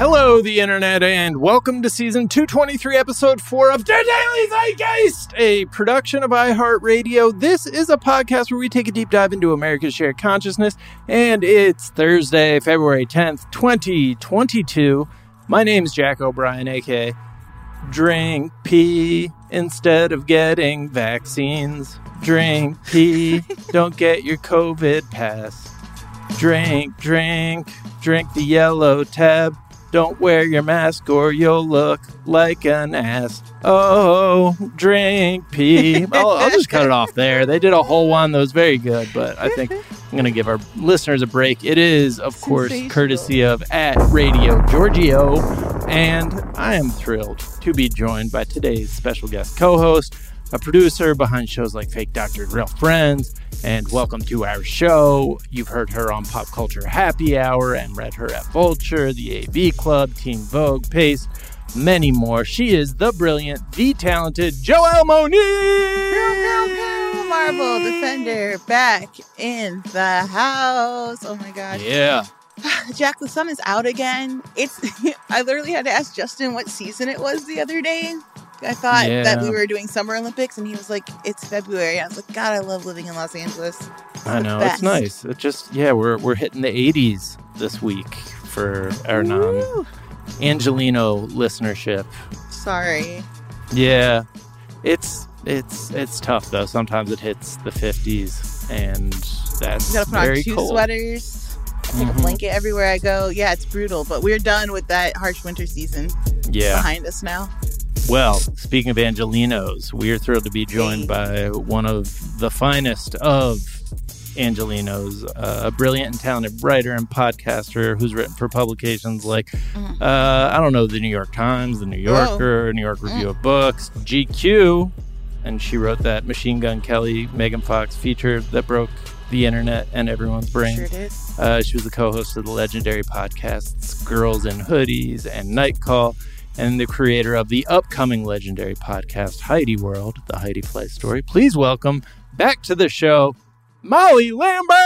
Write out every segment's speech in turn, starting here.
Hello, the internet, and welcome to season 223, episode 4 of The Daily Zeitgeist, a production of iHeartRadio. This is a podcast where we take a deep dive into America's shared consciousness, and it's Thursday, February 10th, 2022. My name's Jack O'Brien, aka Drink Pee instead of getting vaccines. Drink Pee, don't get your COVID pass. Drink, drink, drink the yellow tab. Don't wear your mask or you'll look like an ass. Oh, drink pee. I'll, I'll just cut it off there. They did a whole one that was very good, but I think I'm going to give our listeners a break. It is, of course, courtesy of at Radio Giorgio, and I am thrilled to be joined by today's special guest co-host, a producer behind shows like Fake Doctor and Real Friends, and welcome to our show. You've heard her on Pop Culture Happy Hour and read her at Vulture, the AV Club, Teen Vogue, Paste, many more. She is the brilliant, the talented Joelle Monique! Marvel Defender back in the house. Oh my gosh. Yeah. Jack, the sun is out again. It's I literally had to ask Justin what season it was the other day. I thought Yeah. that we were doing Summer Olympics and he was like, It's February. I was like, God, I love living in Los Angeles. I know best. it's nice. It just yeah, we're we're hitting the 80s this week for our non Angelino listenership. Sorry. Yeah, it's it's it's tough though. Sometimes it hits the 50s, and that's You gotta put very on two cold. sweaters. Take Mhm. a blanket everywhere I go. Yeah, it's brutal, but we're done with that harsh winter season Yeah. behind us now. Well, speaking of Angelinos, we are thrilled to be joined by one of the finest of Angelinos, uh, a brilliant and talented writer and podcaster who's written for publications like, Mhm. uh, I don't know, the New York Times, the New Yorker, New York Review of Books, GQ, and she wrote that Machine Gun Kelly, Megan Fox feature that broke the internet and everyone's brain. Sure did. Uh, she was the co-host of the legendary podcasts Girls in Hoodies and Night Call, and the creator of the upcoming legendary podcast Heidi World, the Heidi Fleiss Story. Please welcome back to the show, Molly Lambert.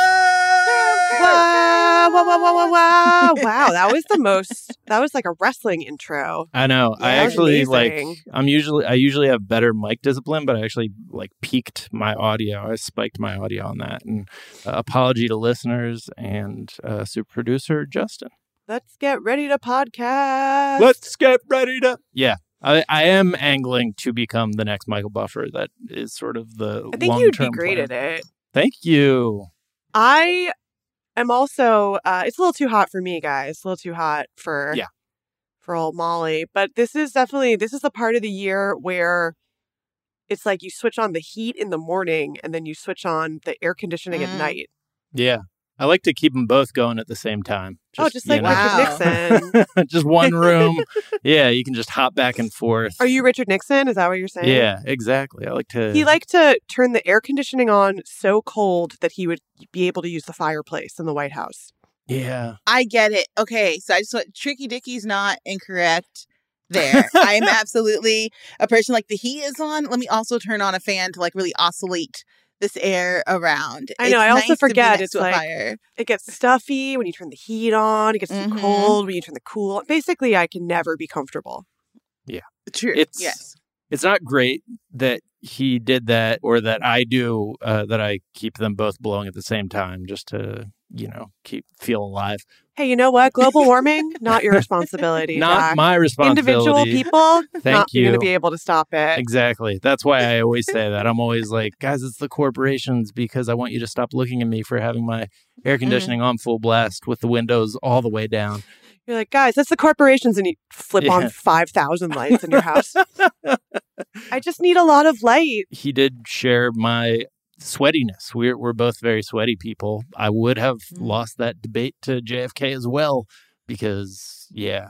Wow, wow, wow, wow, wow, wow. that was the most, that was like a wrestling intro. I know. I Yeah, was actually like. I'm usually. I usually have better mic discipline, but I actually like peaked my audio. I spiked my audio on that. And uh, apology to listeners and uh, super producer Justin. Let's get ready to podcast. Let's get ready to. Yeah, I, I am angling to become the next Michael Buffer. That is sort of the. I think you'd be great plan. at it. Thank you. I am also, uh, it's a little too hot for me, guys. A little too hot for, Yeah. for old Molly. But this is definitely, this is the part of the year where it's like you switch on the heat in the morning and then you switch on the air conditioning Mm. at night. Yeah, I like to keep them both going at the same time. oh, just like you know, Richard Nixon. just one room. yeah, you can just hop back and forth. Are you Richard Nixon? Is that what you're saying? Yeah, exactly. I like to. He liked to turn the air conditioning on so cold that he would be able to use the fireplace in the White House. Yeah. I get it. Okay, so I just want Tricky Dicky's not incorrect there. I am absolutely a person like the heat is on. Let me also turn on a fan to like really oscillate this air around. I know, It's I also nice forget it's like- fire. It gets stuffy when you turn the heat on. It gets too Mhm. cold when you turn the cool. Basically, I can never be comfortable. Yeah, true. It's- yes. It's not great that he did that or that I do, uh, that I keep them both blowing at the same time just to, you know, keep feel alive. Hey, you know what? Global warming, not your responsibility. Not Jack. my responsibility. Individual people, Thank not you. going to be able to stop it. Exactly. That's why I always say that. I'm always like, guys, it's the corporations because I want you to stop looking at me for having my air mm-hmm. conditioning on full blast with the windows all the way down. You're like, guys, that's the corporations, and you flip Yeah. on five thousand lights in your house. I just need a lot of light. He did share my sweatiness. We're we're both very sweaty people. I would have Mm. lost that debate to JFK as well because yeah,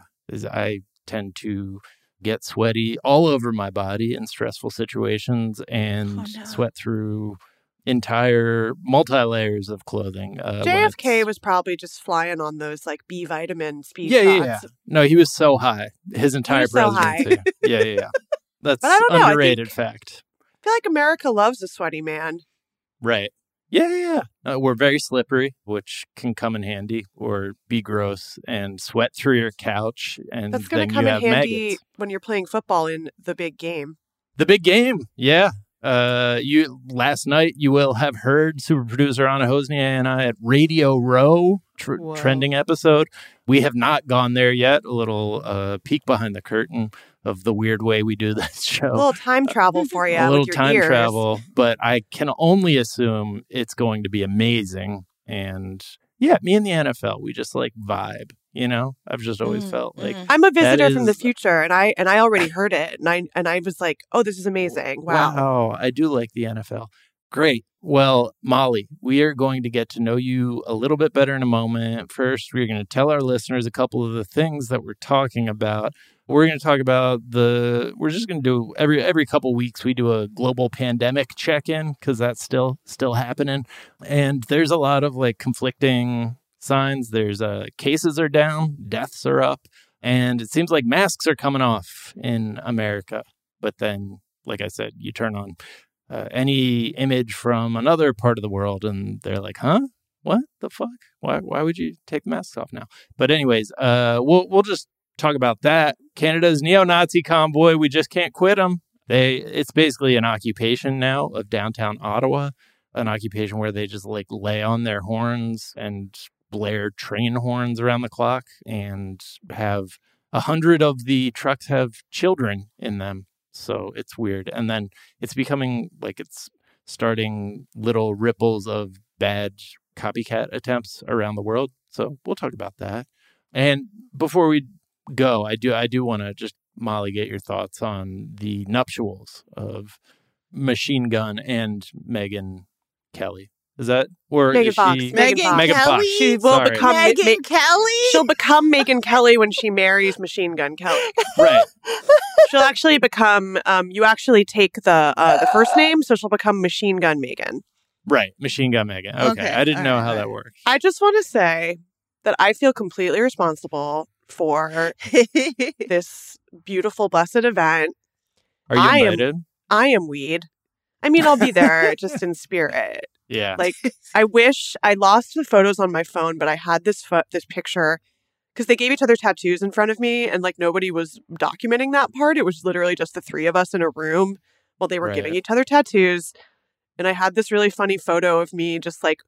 I tend to get sweaty all over my body in stressful situations and Oh, no. sweat through entire multi layers of clothing. Uh, JFK was probably just flying on those like B vitamin speed yeah, yeah, yeah. No, he was so high. His entire was so presidency. yeah, yeah, yeah. That's But I I underrated fact. I feel like America loves a sweaty man. Right. Yeah, yeah. yeah. Uh, we're very slippery, which can come in handy, or be gross and sweat through your couch, and That's going to come in handy maggots. when you're playing football in the big game. The big game, yeah. Uh, you last night you will have heard super producer Anna Hossnieh and I at Radio Row tr- trending episode. We have not gone there yet. A little uh, peek behind the curtain of the weird way we do this show. A little time travel for you. a little with your time ears. travel, but I can only assume it's going to be amazing. And yeah, me and the NFL, we just like vibe. You know, I've just always Mm, felt like mm. I'm a visitor from the future, and I and I already heard it, and I and I was like, "Oh, this is amazing! Wow!" Wow, I do like the NFL. Great. Well, Molly, we are going to get to know you a little bit better in a moment. First, we're going to tell our listeners a couple of the things that we're talking about. We're going to talk about the we're just going to do every every couple weeks we do a global pandemic check-in cuz that's still still happening. And there's a lot of like conflicting signs. There's uh cases are down, deaths are up, and it seems like masks are coming off in America. But then like I said, you turn on uh, any image from another part of the world and they're like, huh? What the fuck? Why, why would you take the masks off now? But anyways, uh, we'll, we'll just talk about that. Canada's neo-Nazi convoy, we just can't quit them. They, it's basically an occupation now of downtown Ottawa, an occupation where they just like lay on their horns and blare train horns around the clock and have a hundred of the trucks have children in them. So it's weird. And then it's becoming like it's starting little ripples of bad copycat attempts around the world. So we'll talk about that. And before we go, I do I do want to just Molly get your thoughts on the nuptials of Machine Gun and Megan Kelly. Is that or Megan is Fox. she Megan Megan Fox. Megan Fox. Kelly. She will Sorry. become Megan Ma- Kelly. She'll become Megan Kelly when she marries Machine Gun Kelly. right? She'll actually become. Um, you actually take the uh, the first name, so she'll become Machine Gun Megan. Right. Machine Gun Megan. Okay. Okay, I didn't all know right, how that right. worked. I just want to say that I feel completely responsible for this beautiful, blessed event. Are you I am- invited? I am weed. I mean, I'll be there just in spirit. yeah. Like, I wish I lost the photos on my phone, but I had this pho- this picture because they gave each other tattoos in front of me, and like nobody was documenting that part. It was literally just the three of us in a room while they were Right. giving each other tattoos. And I had this really funny photo of me just like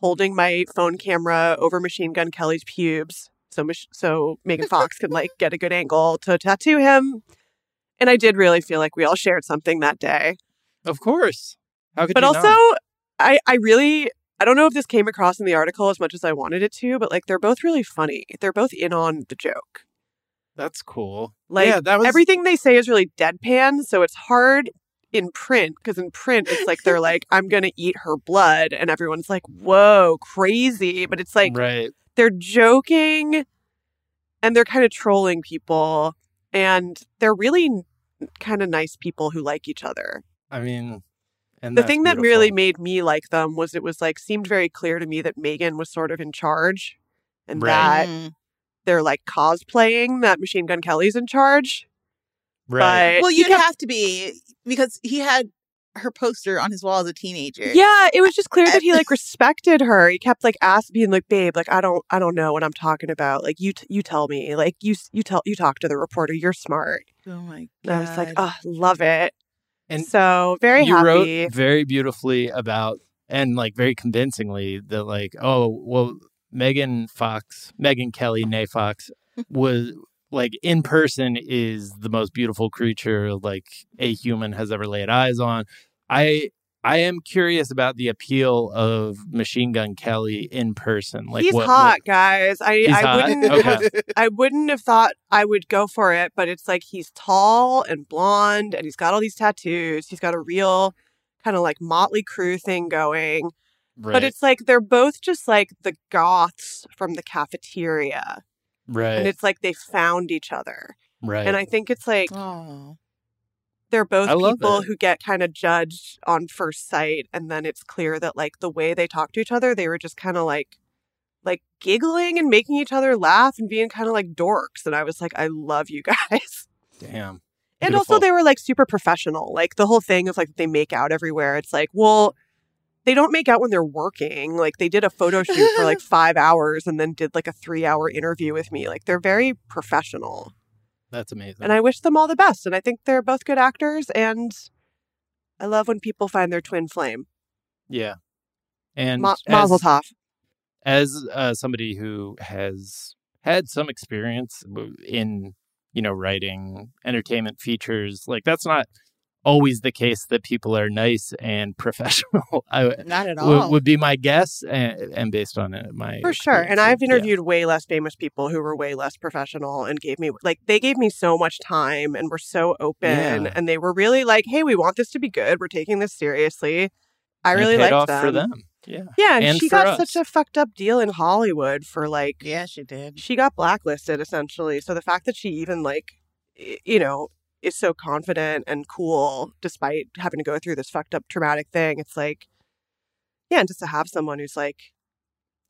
holding my phone camera over Machine Gun Kelly's pubes, so Mich- so Megan Fox could like get a good angle to tattoo him. And I did really feel like we all shared something that day of course. How could but also not? I, I really I don't know if this came across in the article as much as I wanted it to, but like they're both really funny. They're both in on the joke. That's cool. Like yeah, that was everything they say is really deadpan, so it's hard in print because in print it's like they're like I'm gonna eat her blood, and everyone's like whoa crazy, but it's like right. They're joking and they're kind of trolling people, and they're really kind of nice people who like each other. I mean, and the that's thing that beautiful. really made me like them was it was like seemed very clear to me that Megan was sort of in charge and Right. that Mm. they're like cosplaying that Machine Gun Kelly's in charge. right. But Well, you'd kept- have to be because he had her poster on his wall as a teenager. yeah, it was just clear that he like respected her. He kept like asking, being like, "Babe, like I don't, I don't know what I'm talking about. Like you, t- you tell me. Like you, you tell, you talk to the reporter. You're smart." Oh my And I was like, "Oh, love it." And so very you happy. wrote very beautifully about and like very convincingly that like oh well Megan Fox Megan Kelly Nay Fox was like in person is the most beautiful creature like a human has ever laid eyes on. I I am curious about the appeal of Machine Gun Kelly in person. Like He's what, hot, guys. I, I hot? wouldn't Okay. have I wouldn't have thought I would go for it, but it's like he's tall and blonde and he's got all these tattoos. He's got a real kind of like Mötley Crüe thing going. right, But it's like they're both just like the goths from the cafeteria. Right, And it's like they found each other. right. And I think it's like Oh. they're both I people it. who get kind of judged on first sight and then it's clear that like the way they talk to each other they were just kind of like like giggling and making each other laugh and being kind of like dorks and i was like i love you guys Damn. and also they were like super professional like the whole thing of like they make out everywhere it's like well they don't make out when they're working. Like they did a photo shoot for like five hours and then did like a three hour interview with me. Like they're very professional. That's amazing. And I wish them all the best. And I think they're both good actors. And I love when people find their twin flame. yeah. And Ma- as, Mazel tov. as uh, somebody who has had some experience in, you know, writing entertainment features, like that's not always the case that people are nice and professional. I, Not at would, all. would be my guess, and, and based on it, my For sure. And I've yeah. interviewed way less famous people who were way less professional and gave me, like, they gave me so much time and were so open. Yeah. And they were really like, hey, we want this to be good. We're taking this seriously. I And really paid liked off them. for them. Yeah, Yeah. And, And she got us. such a fucked up deal in Hollywood for like, yeah, she did. she got blacklisted essentially. So the fact that she even, like, you know, is so confident and cool despite having to go through this fucked up traumatic thing, it's like, yeah, and just to have someone who's like,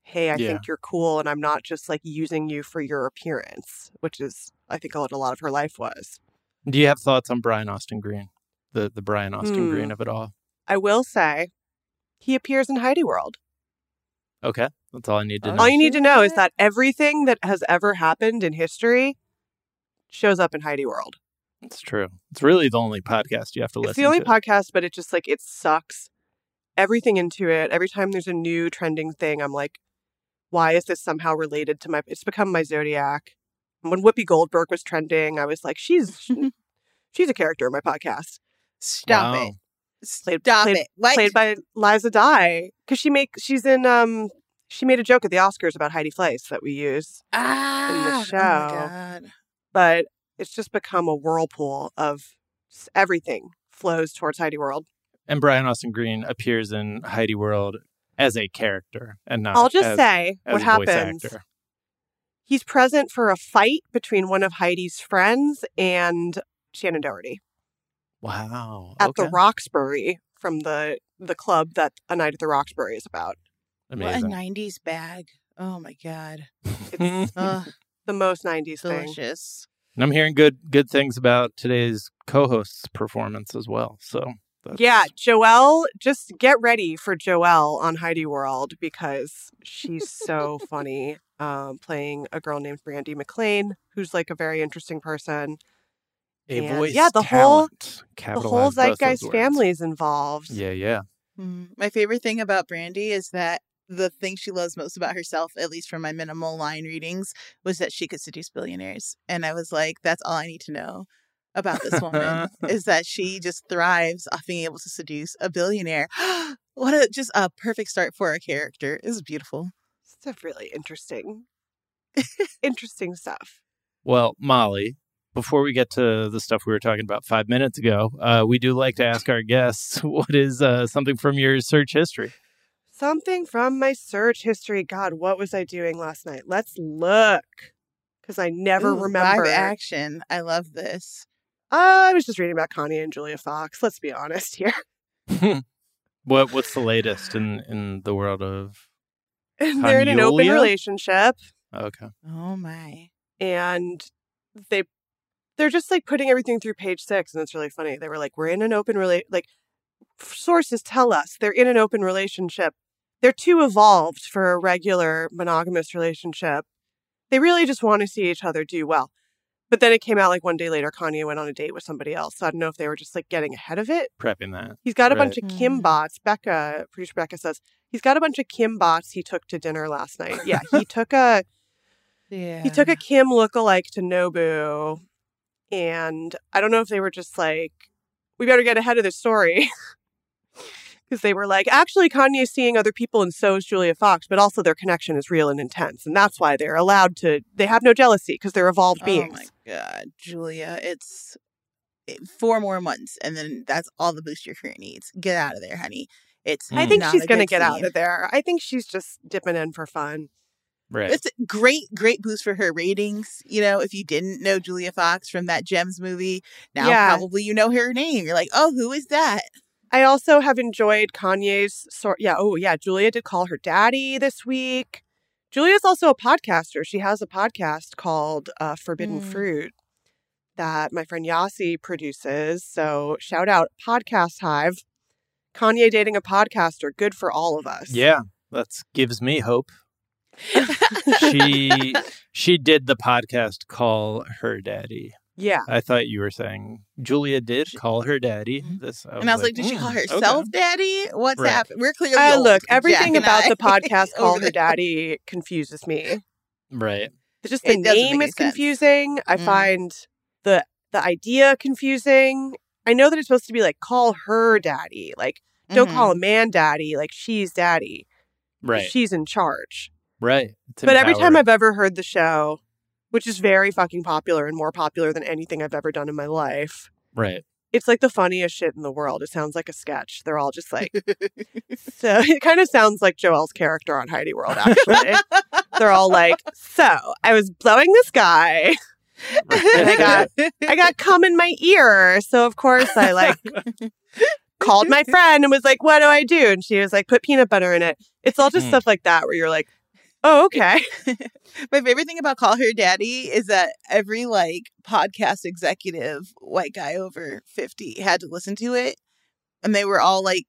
hey, I Yeah. think you're cool and I'm not just like using you for your appearance, which is, I think, what a lot of her life was. Do you have thoughts on Brian Austin Green, the the Brian Austin Hmm. Green of it all? I will say, he appears in Heidi World. Okay, that's all I need to Oh, know. All you need to know is that everything that has ever happened in history shows up in Heidi World. It's true. It's really the only podcast you have to listen It's the only to. podcast, but it just like it sucks everything into it. Every time there's a new trending thing, I'm like, why is this somehow related to my? It's become my zodiac. When Whoopi Goldberg was trending, I was like, she's she's a character in my podcast, Stop Wow. it. Played- Stop played- it. What? played by Liza Dye, because she make she's in um she made a joke at the Oscars about Heidi Fleiss that we use, ah, show. Oh my God. but it's just become a whirlpool of everything flows towards Heidi World. And Brian Austin Green appears in Heidi World as a character and not. I'll just as, say as what a voice happens. actor. He's present for a fight between one of Heidi's friends and Shannen Doherty Wow. at okay. the Roxbury from the the club that A Night at the Roxbury is about. Amazing. What a 90s bag. Oh my God. and Ugh, The most 90s thing. Delicious. I'm hearing good good things about today's co-host's performance as well. So that's, Yeah, Joelle, just get ready for Joelle on Heidi World because she's so funny. Um, playing a girl named Brandy McLean, who's like a very interesting person. a and- voice. yeah, the whole- The whole Zeitgeist family is involved. Yeah, yeah. Mm. My favorite thing about Brandy is that the thing she loves most about herself, at least from my minimal line readings, was that she could seduce billionaires. And I was like, that's all I need to know about this woman is that she just thrives off being able to seduce a billionaire. what a just a perfect start for a character. It was beautiful. Stuff really interesting, interesting stuff. Well, Molly, before we get to the stuff we were talking about five minutes ago, uh, we do like to ask our guests what is uh, something from your search history. Something from my search history. God, what was I doing last night? Let's look. Because I never Ooh, remember. live action. I love this. Uh, I was just reading about Kanye and Julia Fox. Let's be honest here. what What's the latest in in the world of? And they're in an open relationship. Okay. Oh my. and they they're just like putting everything through page six and it's really funny they were like we're in an open relate like sources tell us they're in an open relationship they're too evolved for a regular monogamous relationship they really just want to see each other do well but then it came out like one day later kanye went on a date with somebody else so i don't know if they were just like getting ahead of it Prepping that. he's got a bunch of kim Mm. bots becca producer becca says he's got a bunch of kim bots he took to dinner last night yeah he took a Yeah. he took a Kim lookalike to Nobu, and I don't know if they were just like, we better get ahead of this story. Because they were like, actually, Kanye's seeing other people, and so is Julia Fox, but also their connection is real and intense. And that's why they're allowed to, they have no jealousy because they're evolved Oh beings. Oh my god, Julia! It's it- four more months, and then that's all the boost your career needs. Get out of there, honey. It's. I think not she's going to good get out of there. I think she's just dipping in for fun. Right. It's a great, great boost for her ratings. You know, if you didn't know Julia Fox from that Gems movie, now Yeah. probably you know her name. You're like, oh, who is that? I also have enjoyed Kanye's sort. Yeah. Oh, yeah. Julia did call her daddy this week. Julia's also a podcaster. She has a podcast called uh, Forbidden Mm. Fruit that my friend Yasi produces. So shout out Podcast Hive. Kanye dating a podcaster, good for all of us. Yeah, that gives me hope. she she did the podcast call her daddy. Yeah. I thought you were saying Julia did call her daddy. Mhm. This and I was like, did she "Mm, call okay." herself daddy? What's Right. happened? We're clearly Uh, look, everything about I, the podcast Call Her. Daddy confuses me. Right. Just the It name is sense. confusing. I Mm. find the the idea confusing. I know that it's supposed to be like call her daddy. Like don't Mhm. call a man daddy, like she's daddy. Right. She's in charge. right. It's But every time. I've ever heard the show, which is very fucking popular and more popular than anything I've ever done in my life, Right. it's like the funniest shit in the world. It sounds like a sketch. They're all just like, so it kind of sounds like Joel's character on Heidi World, actually. They're all like, so I was blowing this guy. And I got I got cum in my ear. So of course I like called my friend and was like, what do I do? And she was like, put peanut butter in it. It's all just Mm. stuff like that where you're like, oh, okay. My favorite thing about Call Her Daddy is that every like podcast executive, white guy over 50, had to listen to it. And they were all like,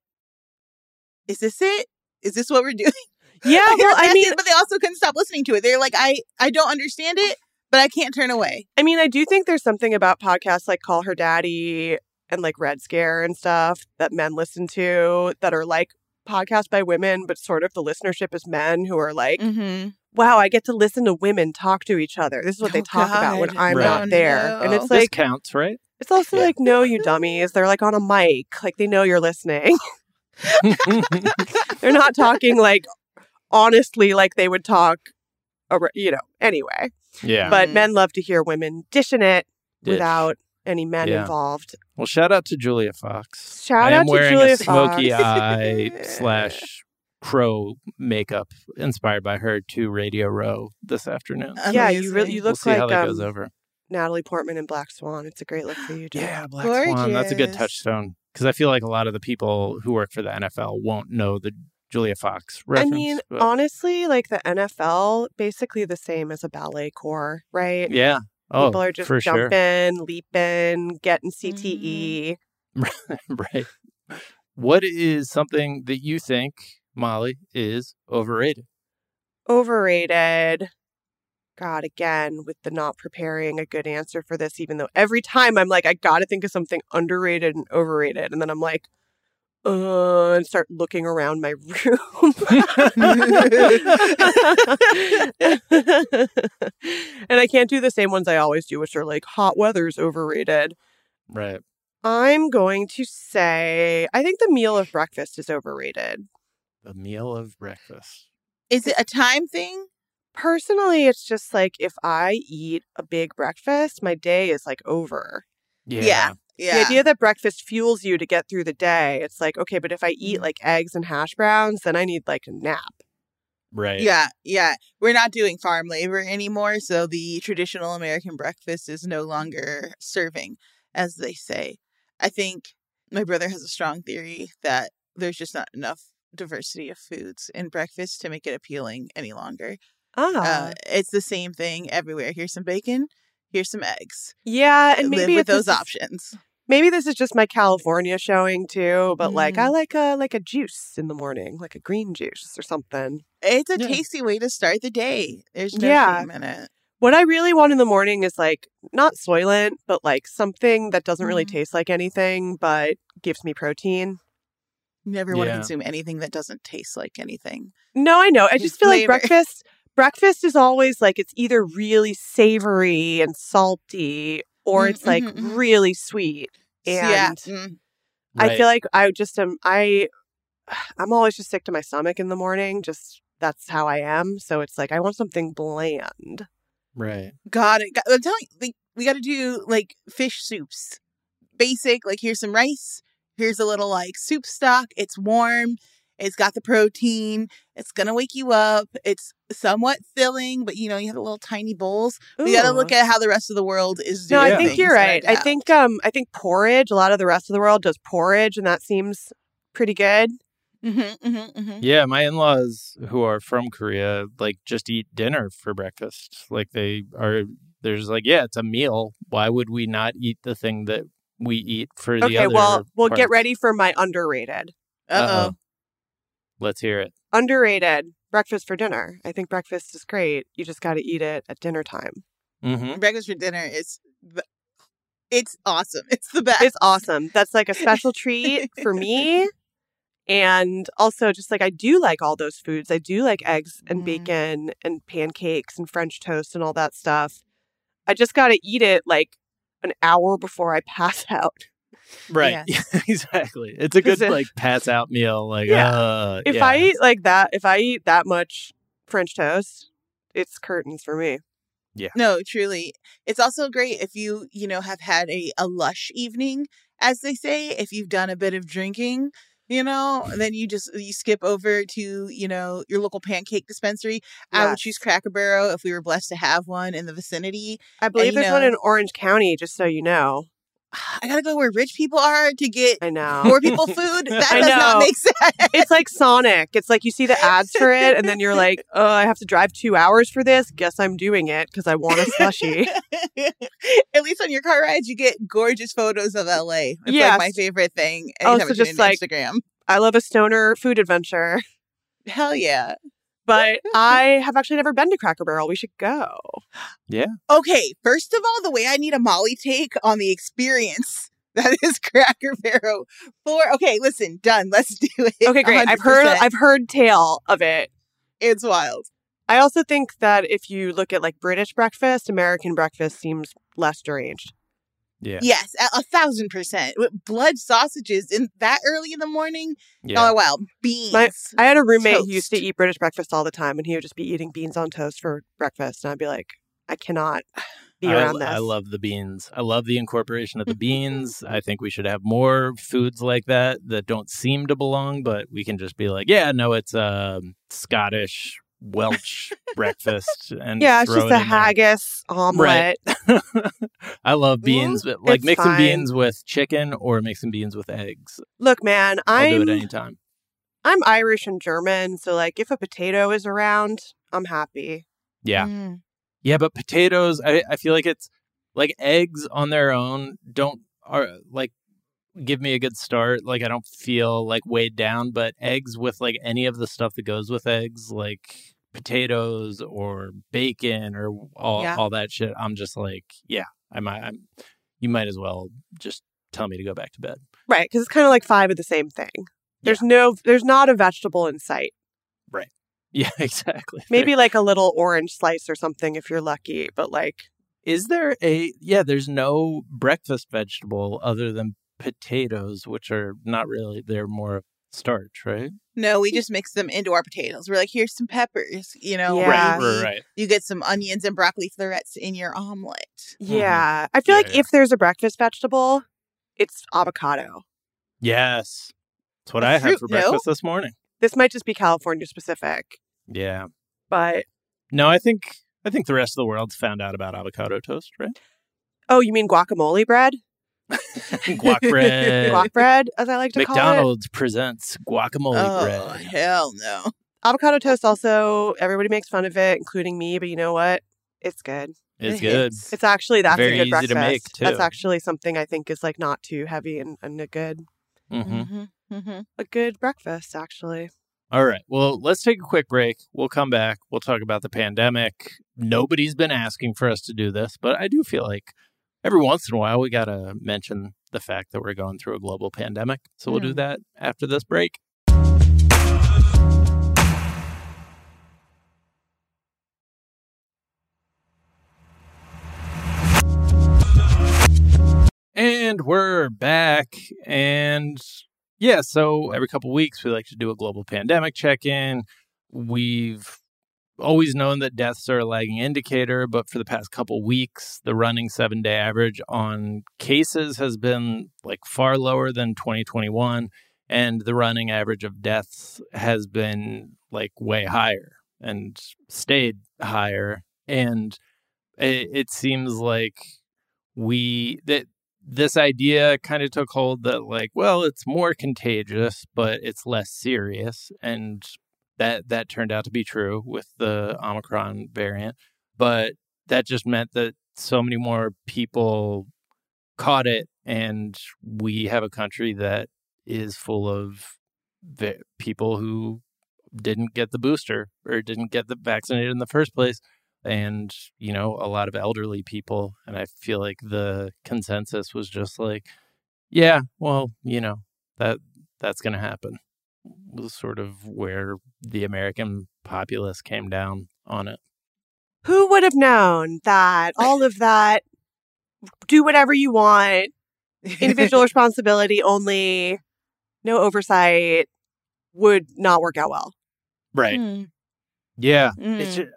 Is this it? Is this what we're doing? Yeah, well, I mean, but they also couldn't stop listening to it. They're like, I, I don't understand it, but I can't turn away. I mean, I do think there's something about podcasts like Call Her Daddy and like Red Scare and stuff that men listen to that are like podcasts by women, but sort of the listenership is men who are like, Mm-hmm. wow, I get to listen to women talk to each other. This is what they Oh, talk about when I'm Right. not there. And No. it's This like, counts, right? it's also Yeah. like, no, you dummies. They're like on a mic. Like they know you're listening. They're not talking like honestly like they would talk, you know, anyway. yeah. But Mhm. men love to hear women dishing it Dish. without any men Yeah. involved. well, shout out to Julia Fox. Shout I am out to wearing Julia a smoky Fox. eye slash crow makeup inspired by her to Radio Row this afternoon. Yeah, you really you we'll look see how like that um, goes over. Natalie Portman in Black Swan. It's a great look for you, Jen. Yeah, Black Swan. That's a good touchstone because I feel like a lot of the people who work for the NFL won't know the Julia Fox I mean, but- honestly, like the NFL, basically the same as a ballet corps, right? yeah. Oh, People are just for sure. jumping, leaping, getting mm. CTE. right. What is something that you think, Molly, is overrated? Overrated. God, again, with the not preparing a good answer for this, even though every time I'm like, I got to think of something underrated and overrated. And then I'm like, uh, and start looking around my room. and I can't do the same ones I always do, which are like hot weather's overrated. Right. I'm going to say, I think the meal of breakfast is overrated. The meal of breakfast. Is it a time thing? Personally, it's just like if I eat a big breakfast, my day is like over. Yeah. Yeah. Yeah. The idea that breakfast fuels you to get through the day, it's like, okay, but if I eat Mhm. like eggs and hash browns, then I need like a nap. Right. Yeah, yeah. We're not doing farm labor anymore, so the traditional American breakfast is no longer serving, as they say. I think my brother has a strong theory that there's just not enough diversity of foods in breakfast to make it appealing any longer. Ah. Uh, it's the same thing everywhere. Here's some bacon, here's some eggs. yeah, and Live maybe with those is- options. Maybe this is just my California showing too, but like Mm. I like a like a juice in the morning, like a green juice or something. It's a Yeah. tasty way to start the day. There's no Yeah. shame in it. What I really want in the morning is like not soylent, but like something that doesn't really Mhm. taste like anything but gives me protein. You never want to consume anything that doesn't taste like anything. No, I know. I just feel like breakfast breakfast is always like it's either really savory and salty or Mm, it's like mhm, mhm. really sweet. And yeah. mm. I Right. feel like I just am I I'm always just sick to my stomach in the morning. Just that's how I am. So it's like I want something bland. Right. Got it. I'm telling you, like, we got to do like fish soups. Basic, like here's some rice. Here's a little like soup stock. It's warm. It's got the protein. It's gonna wake you up. It's somewhat filling, but you know you have the little tiny bowls. We got to look at how the rest of the world is doing. No. I think you're and right. I think um I think porridge, a lot of the rest of the world does porridge and that seems pretty good. Mhm, mhm, mhm. Yeah, my in-laws who are from Korea like just eat dinner for breakfast. Like they are there's like, yeah, it's a meal. Why would we not eat the thing that we eat for the other? Okay, other well, we'll get ready for my underrated. Uh oh. Let's hear it. Underrated breakfast for dinner. I think breakfast is great. You just got to eat it at dinner time. Mm-hmm. Breakfast for dinner is, the- it's awesome. It's the best. It's awesome. That's like a special treat for me. And also, just like I do like all those foods. I do like eggs and Mhm. bacon and pancakes and French toast and all that stuff. I just got to eat it like an hour before I pass out. Right. exactly. It's a good it- like pass out meal. Like, Yeah. uh, If yeah. I eat like that, if I eat that much French toast, it's curtains for me. Yeah. No, truly. It's also great if you, you know, have had a, a lush evening, as they say, if you've done a bit of drinking, you know, then you just you skip over to, you know, your local pancake dispensary. I would choose Cracker Barrel if we were blessed to have one in the vicinity. I believe you there's one in Orange County, just so you know. I gotta go where rich people are to get I know. poor people food. That does not make sense. it's like Sonic. It's like you see the ads for it, and then you're like, "Oh, I have to drive two hours for this. Guess I'm doing it because I want a slushie." At least on your car rides, you get gorgeous photos of LA. It's Yes. like my favorite thing. Oh, so just like- Instagram. I love a stoner food adventure, Hell yeah. But I have actually never been to Cracker Barrel. We should go. Yeah. Okay, first of all, the way I need a Molly take on the experience that is Cracker Barrel. For okay, listen, done. Let's do it. Okay, great. I've heard I've heard tale of it. it's wild. I also think that if you look at like British breakfast, American breakfast seems less deranged. Yeah. Yes, a, a thousand percent. With blood sausages in that early in the morning. Yeah. Oh wow, beans. My- I had a roommate who used to eat British breakfast all the time, and he would just be eating beans on toast for breakfast, and I'd be like, I cannot be I, around this. I love the beans. I love the incorporation of the beans. I think we should have more foods like that that don't seem to belong, but we can just be like, yeah, no, it's um, Scottish Welsh breakfast, and yeah, it's just it a in there. haggis omelet. I love beans, but like It's mixing fine. beans with chicken or mixing beans with eggs. Look, man, I'll do it anytime. I'm Irish and German, so like if a potato is around, I'm happy. Yeah. Mm. Yeah, but potatoes, I, I feel like it's like eggs on their own don't are like give me a good start. Like I don't feel like weighed down, but eggs with like any of the stuff that goes with eggs, like potatoes or bacon or all Yeah. all that shit, I'm just like, yeah, I might I'm you might as well just tell me to go back to bed. Right, because it's kind of like five of the same thing. There's no, there's not a vegetable in sight. Right. Yeah, exactly. Maybe like a little orange slice or something if you're lucky, but like Is there a yeah, there's no breakfast vegetable other than potatoes, which are not really they're more starch, right? No, we just mix them into our potatoes. We're like, here's some peppers, you know, Yeah. maybe right, right. you get some onions and broccoli florets in your omelet. Mm-hmm. yeah. I feel Yeah, like yeah. if there's a breakfast vegetable, it's avocado. Yes. That's what A I had fruit, for no? breakfast this morning. This might just be California specific, Yeah. but No, I think I think the rest of the world's found out about avocado toast, right? oh, you mean guacamole bread? Guac bread. Guac bread, as I like to call it. McDonald's presents guacamole oh, bread. hell no. Avocado toast also, everybody makes fun of it, including me, but you know what? It's good. It's It good. hits. It's actually that's Very a good easy to breakfast. make, That's actually something I think is like not too heavy and, and a good hmm Mm-hmm. Mm-hmm. a good breakfast actually. All right. Well, let's take a quick break. We'll come back. We'll talk about the pandemic. Nobody's been asking for us to do this, but I do feel like every once in a while we got to mention the fact that we're going through a global pandemic. So we'll do Mm. that after this break. And we're back. And yeah, so every couple weeks we like to do a global pandemic check in. We've always known that deaths are a lagging indicator, but for the past couple weeks, the running seven day average on cases has been like far lower than 2021. And the running average of deaths has been like way higher and stayed higher. And it, it seems like we that this idea kind of took hold that like well it's more contagious but it's less serious and that that turned out to be true with the omicron variant but that just meant that so many more people caught it and we have a country that is full of the people who didn't get the booster or didn't get the vaccinated in the first place and you know a lot of elderly people and i feel like the consensus was just like yeah well you know that that's going to happen was sort of where the american populace came down on it Who would have known that all of that do whatever you want, individual responsibility only, no oversight would not work out well. right Mm, yeah it's mm. just,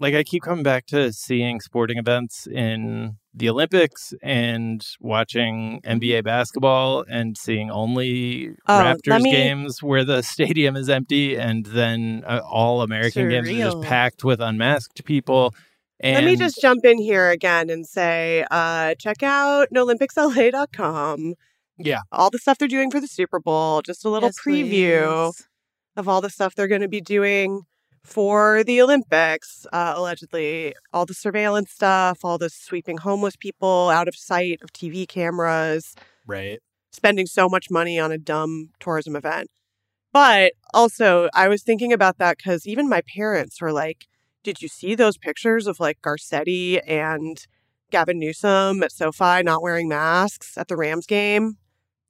like i keep coming back to seeing sporting events in the olympics and watching nba basketball and seeing only Oh, raptors me- games where the stadium is empty and then uh, all american games are just packed with unmasked people and Let me just jump in here again and say, uh, check out noolympicsla.com. Yeah. All the stuff they're doing for the Super Bowl, just a little Yes, preview please. of all the stuff they're going to be doing for the Olympics, uh, allegedly. All the surveillance stuff, all the sweeping homeless people out of sight of TV cameras, right spending so much money on a dumb tourism event. But also, I was thinking about that because even my parents were like, Did you see those pictures of like Garcetti and Gavin Newsom at SoFi not wearing masks at the Rams game?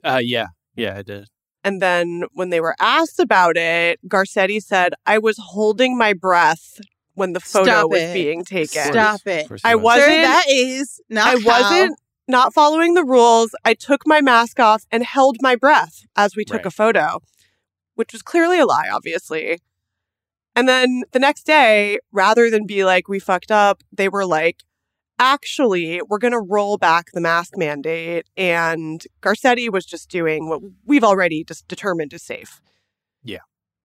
uh yeah yeah i did And then when they were asked about it, Garcetti said, I was holding my breath when the photo Stop was it. being taken. Stop it. Of course he I was. was- Sir, Wasn't- that is not I wasn't not following the rules. I took my mask off and held my breath as we took Right. a photo, which was clearly a lie, obviously. And then the next day, rather than be like, we fucked up, they were like, actually, we're going to roll back the mask mandate. And Garcetti was just doing what we've already just determined is safe. Yeah,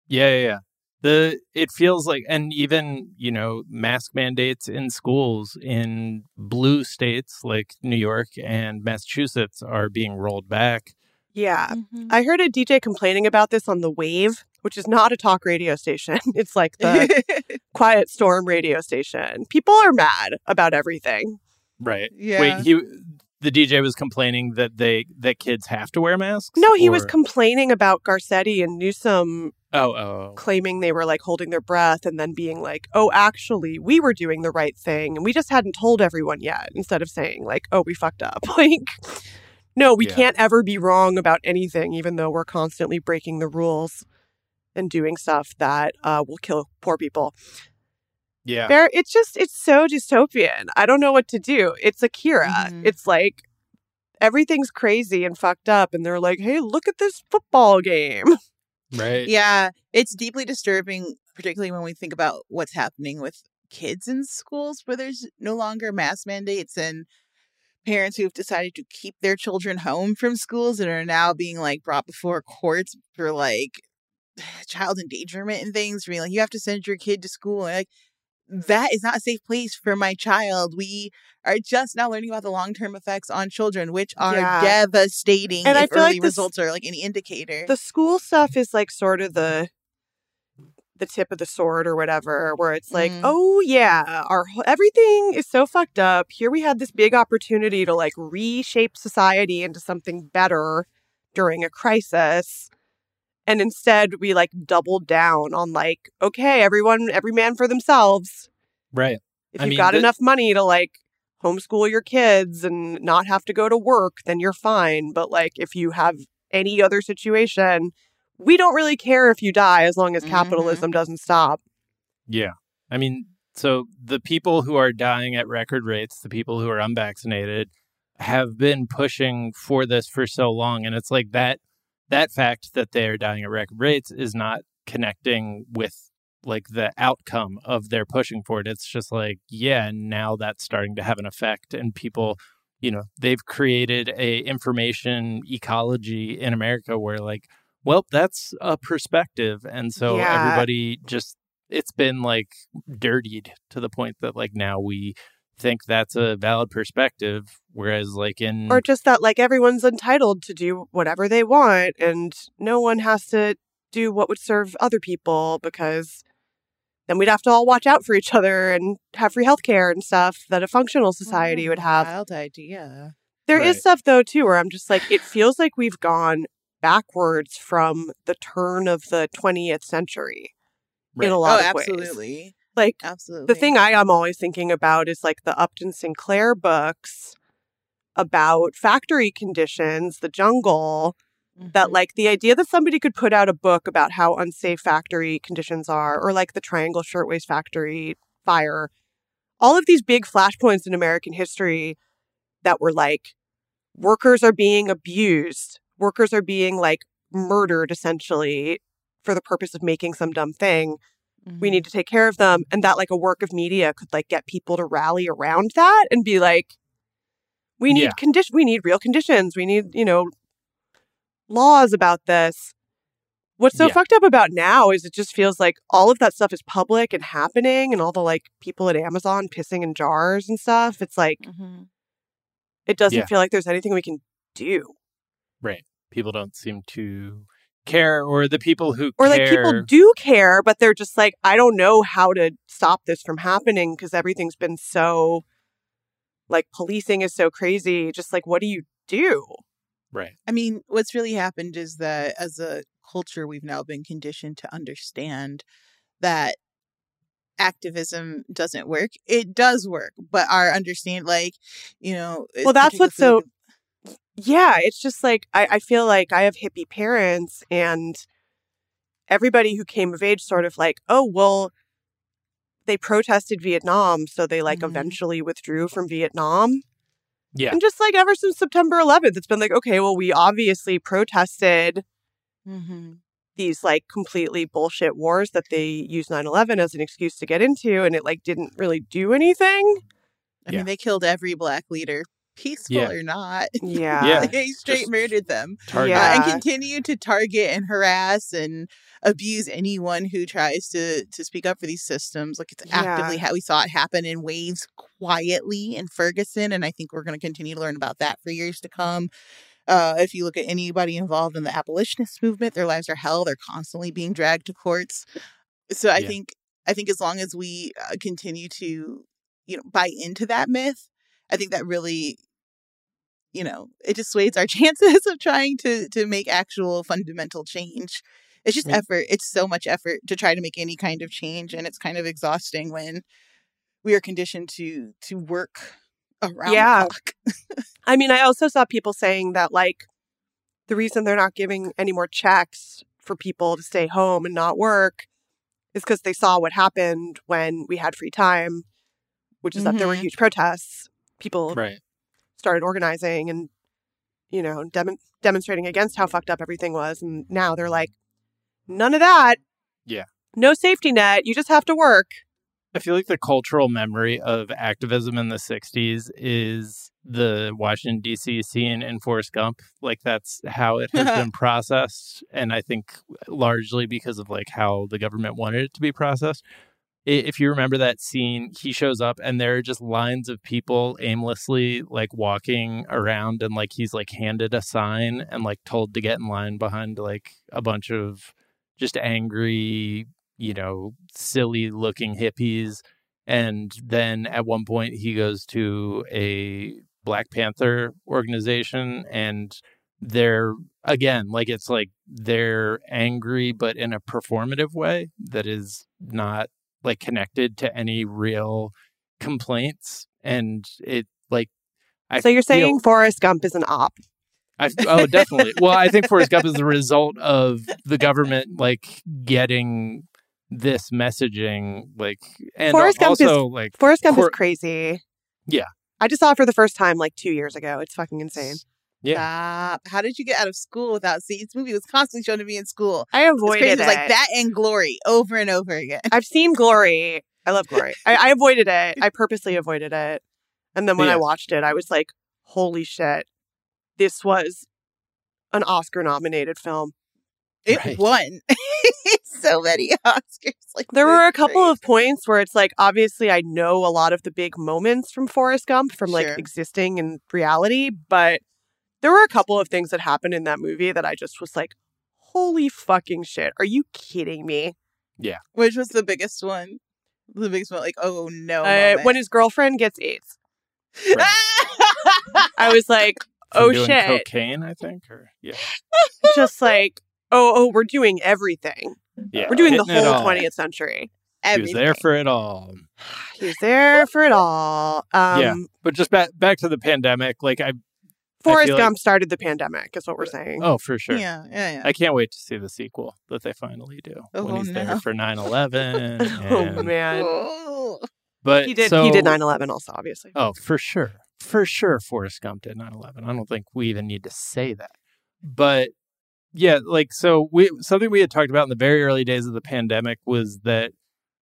yeah, yeah. The it feels like, and even you know, mask mandates in schools in blue states like New York and Massachusetts are being rolled back. Yeah. Mhm. I heard a DJ complaining about this on The Wave, which is not a talk radio station. It's like the quiet storm radio station. People are mad about everything. Right. yeah. Wait, he the DJ was complaining that they that kids have to wear masks. No, he was complaining about Garcetti and Newsom oh, oh, oh, claiming they were like holding their breath and then being like, oh, actually, we were doing the right thing and we just hadn't told everyone yet instead of saying, like, oh, we fucked up. Like, no, we Yeah. can't ever be wrong about anything, even though we're constantly breaking the rules and doing stuff that uh, will kill poor people. yeah. There, it's just it's so dystopian. I don't know what to do. It's Akira. Mhm. It's like everything's crazy and fucked up, and they're like, "Hey, look at this football game." Right. Yeah, it's deeply disturbing, particularly when we think about what's happening with kids in schools where there's no longer mask mandates and parents who've decided to keep their children home from schools and are now being like brought before courts for like child endangerment and things. Being like, you have to send your kid to school. And like, that is not a safe place for my child. We are just now learning about the long term effects on children, which are Yeah. devastating. And I feel like this- results are like any indicator. the school stuff is like sort of the the tip of the sword or whatever where it's like Mm. oh yeah our everything is so fucked up here we had this big opportunity to like reshape society into something better during a crisis and instead we like doubled down on like okay everyone every man for themselves Right. if I you've mean, got the- enough money to like homeschool your kids and not have to go to work, then you're fine. But like if you have any other situation, we don't really care if you die as long as Mhm. capitalism doesn't stop. Yeah. I mean, so the people who are dying at record rates, the people who are unvaccinated, have been pushing for this for so long. And it's like that that fact that they're dying at record rates is not connecting with like the outcome of their pushing for it. It's just like, yeah, now that's starting to have an effect and people you know they've created a information ecology in america where like well that's a perspective and so Yeah. everybody just it's been like dirtied to the point that like now we think that's a valid perspective whereas like in Or just that like everyone's entitled to do whatever they want and no one has to do what would serve other people because then we'd have to all watch out for each other and have free healthcare and stuff that a functional society would mm, have. Wild idea. There is Right. stuff though too where I'm just like, it feels like we've gone backwards from the turn of the 20th century in a oh, lot oh, of ways. absolutely. Like Absolutely. the thing I am always thinking about is like the Upton Sinclair books about factory conditions, the jungle, that Mhm. like the idea that somebody could put out a book about how unsafe factory conditions are or like the Triangle Shirtwaist Factory fire, all of these big flashpoints in American history that were like workers are being abused, workers are being like murdered essentially for the purpose of making some dumb thing we Mhm. need to take care of them and that like a work of media could like get people to rally around that and be like we need Yeah. condition we need real conditions we need you know laws about this what's so Yeah. fucked up about now is it just feels like all of that stuff is public and happening and all the like people at amazon pissing in jars and stuff it's like Mhm. it doesn't Yeah. feel like there's anything we can do Right. People don't seem to care, or the people who or like care. people do care but they're just like i don't know how to stop this from happening because everything's been so like policing is so crazy just like what do you do right. I mean, what's really happened is that as a culture, we've now been conditioned to understand that activism doesn't work. It does work, but our understand, like, you know, Well, that's what's so- particularly- yeah it's just like I, I feel like i have hippie parents and everybody who came of age sort of like oh well they protested vietnam so they like Mhm. eventually withdrew from vietnam Yeah. and just like ever since september 11th it's been like okay well we obviously protested Mhm. these like completely bullshit wars that they use 9-11 as an excuse to get into and it like didn't really do anything I Yeah. mean, they killed every black leader, peaceful Yeah. or not. yeah Yeah. they straight just murdered them. Target. uh, and continue to target and harass and abuse anyone who tries to to speak up for these systems. Like it's Yeah. actively how we saw it happen in waves quietly in Ferguson, and I think we're going to continue to learn about that for years to come. Uh, if you look at anybody involved in the abolitionist movement, their lives are hell. They're constantly being dragged to courts. So I Yeah. think I think as long as we uh, continue to you know buy into that myth, I think that really you know it dissuades our chances of trying to to make actual fundamental change it's just effort it's so much effort to try to make any kind of change and it's kind of exhausting when we are conditioned to to work around Yeah. I mean, I also saw people saying that like the reason they're not giving any more checks for people to stay home and not work is because they saw what happened when we had free time, which is that there were Mhm. huge protests. People Right. Started organizing and you know dem- demonstrating against how fucked up everything was, and now they're like, none of that. Yeah. No safety net. You just have to work. I feel like the cultural memory of activism in the 60s is the Washington, D.C. scene in Forrest Gump. Like, that's how it has been processed. And I think largely because of like how the government wanted it to be processed. If you remember that scene, he shows up and there are just lines of people aimlessly like walking around and like he's like handed a sign and like told to get in line behind like a bunch of just angry you know, silly looking hippies. And then at one point, he goes to a Black Panther organization and they're, again, like it's like they're angry, but in a performative way that is not like connected to any real complaints. And it, like, I so you're feel- saying Forrest Gump is an op? I, oh, definitely. Well, I think Forrest Gump is the result of the government like getting this messaging, like, and Forrest Gump is- also like, Forrest Gump Cor- is crazy. Yeah. I just saw it for the first time like two years ago. It's fucking insane. Yeah. Stop. how did you get out of school without seeing this movie It was constantly shown to me in school I avoided it. it was like that and glory over and over again I've seen Glory. I love Glory. I, I avoided it. I purposely avoided it. And then when Yeah. I watched it, I was like, holy shit. This was an Oscar nominated film. it Right. won so many oscars like There were a couple crazy. of points where it's like, obviously, I know a lot of the big moments from Forrest Gump from like Sure. existing in reality, but there were a couple of things that happened in that movie that I just was like, holy fucking shit. Are you kidding me? Yeah. Which was the biggest one the biggest one like oh no Uh, when his girlfriend gets AIDS. Right. I was like, from Oh, doing shit. cocaine, I think, or yeah, Just like, oh, oh, we're doing everything. yeah, We're doing the whole 20th century. He was there for it all. He was there for it all. Um, Yeah. But just back back to the pandemic, like I Forrest feel like- Gump started the pandemic, is what we're uh, saying. oh for sure. Yeah, yeah, yeah. I can't wait to see the sequel that they finally do Oh, when he's no. there for 9-11. oh man, Whoa. But he did. so, he did 9/11 also, obviously. Oh, for sure. For sure Forrest Gump did 9/11. I don't think we even need to say that. But yeah, like so we something we had talked about in the very early days of the pandemic was that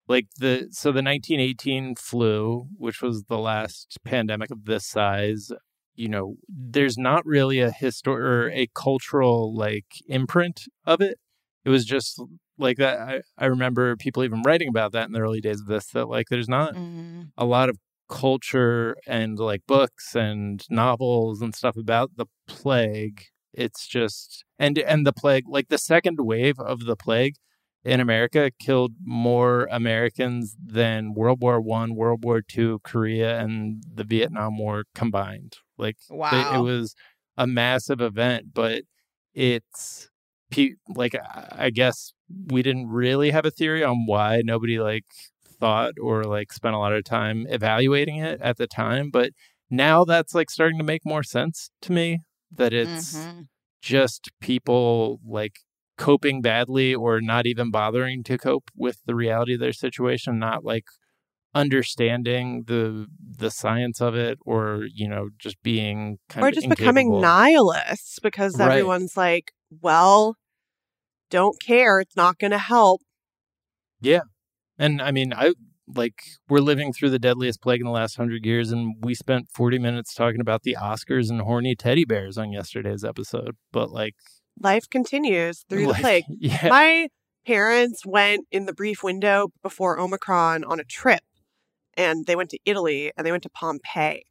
like the so the 1918 flu, which was the last pandemic of this size, you know, there's not really a histor or a cultural like imprint of it. It was just like that. I, I remember people even writing about that in the early days of this, that like there's not Mm. a lot of culture and like books and novels and stuff about the plague it's just and and the plague like the second wave of the plague in america killed more americans than world war one world war two korea and the vietnam war combined like it- it, was a massive event but it's like I- guess we didn't really have a theory on why nobody like thought or like spent a lot of time evaluating it at the time but now that's like starting to make more sense to me that it's Mhm. just people like coping badly or not even bothering to cope with the reality of their situation not like understanding the the science of it or you know just being kind or of just becoming nihilists because Right. everyone's like, well, don't care. It's not going to help. Yeah. And I mean, I like we're living through the deadliest plague in the last hundred years, and we spent forty minutes talking about the Oscars and horny teddy bears on yesterday's episode. But like, Life continues through like, the plague. yeah, My parents went in the brief window before Omicron on a trip and they went to Italy and they went to Pompeii.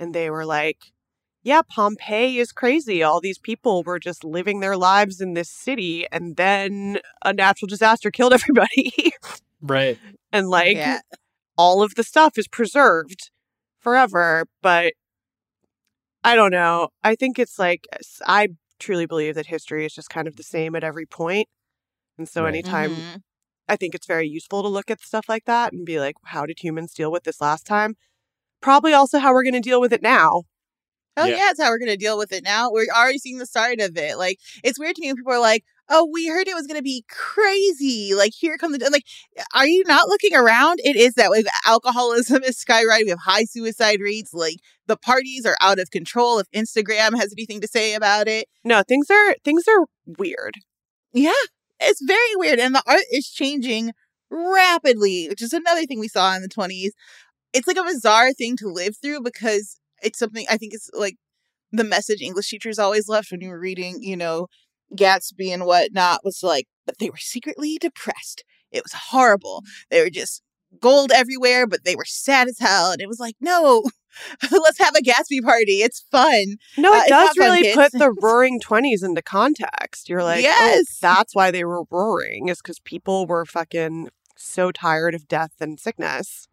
And they were like, yeah, Pompeii is crazy. All these people were just living their lives in this city and then a natural disaster killed everybody. right, and like yeah. all of the stuff is preserved forever. But I don't know. I think it's like, I truly believe that history is just kind of the same at every point. And so Right. anytime Mhm. I think it's very useful to look at stuff like that and be like, how did humans deal with this last time? Probably also how we're going to deal with it now. Oh Yeah. yeah, that's how we're gonna deal with it now. We're already seeing the start of it. Like it's weird to me when people are like, "Oh, we heard it was gonna be crazy." Like here come the like, are you not looking around? It is that way. Alcoholism is skyrocketing. We have high suicide rates. Like the parties are out of control. If Instagram has anything to say about it, No, things are things are weird. yeah, it's very weird. And the art is changing rapidly, which is another thing we saw in the twenties. It's like a bizarre thing to live through because it's something I think it's like the message English teachers always left when you were reading, you know, Gatsby and whatnot was like, but they were secretly depressed. It was horrible. They were just gold everywhere, but they were sad as hell. And it was like, no, let's have a Gatsby party. It's fun. No, Uh, it it's does not fun, really put the roaring 20s into context. You're like, Yes. oh, that's why they were roaring, is because people were fucking so tired of death and sickness.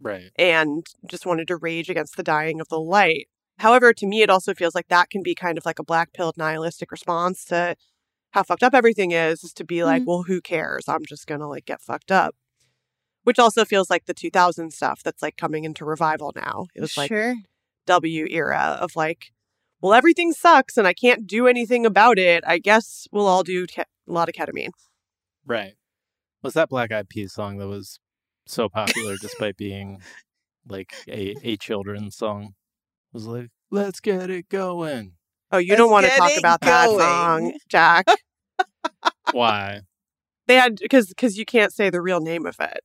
right, and just wanted to rage against the dying of the light. However, to me, it also feels like that can be kind of like a black pilled nihilistic response to how fucked up everything is, is to be like, Mhm. well, who cares? I'm just going to like get fucked up. Which also feels like the 2000 stuff that's like coming into revival now. It was like sure. W era of like, well, everything sucks and I can't do anything about it. I guess we'll all do ke- a lot of ketamine. right. Was that Black Eyed Peas song that was so popular despite being like a a children's song? It was like, let's get it going. Oh, you Let's don't want to talk it about that song, Jack. Why? they had because because you can't say the real name of it.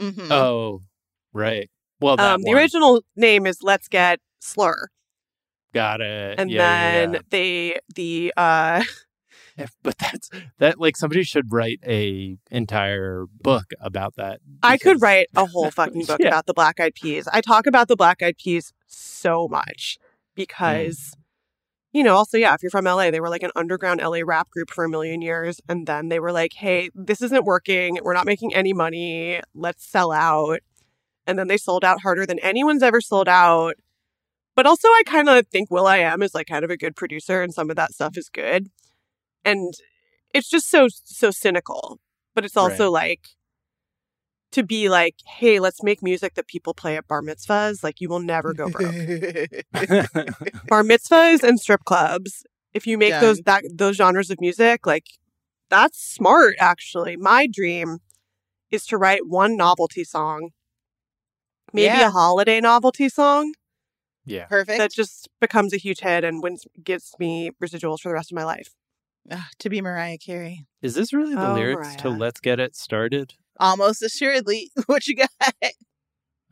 Mhm. Oh, right. Well, that Um, the original name is Let's Get Slur, got it. and Yeah, then yeah. they the uh but that's that like somebody should write a entire book about that. I could write a whole fucking book Yeah. about the Black Eyed Peas. I talk about the Black Eyed Peas so much because you know, also yeah, if you're from LA, they were like an underground LA rap group for a million years and then they were like, "Hey, this isn't working. We're not making any money. Let's sell out." And then they sold out harder than anyone's ever sold out. But also, I kind of think Will I Am is like kind of a good producer, and some of that stuff is good. And it's just so so cynical, but it's also like to be like, hey, let's make music that people play at bar mitzvahs. Like you will never go broke. bar mitzvahs and strip clubs. If you make those that those genres of music, like that's smart. Actually, my dream is to write one novelty song, maybe Yeah. a holiday novelty song yeah. Perfect. that just becomes a huge hit and wins gives me residuals for the rest of my life. Ah, to be Mariah Carey. Is this really the Oh, lyrics to Let's Get It Started? Almost assuredly. What you got?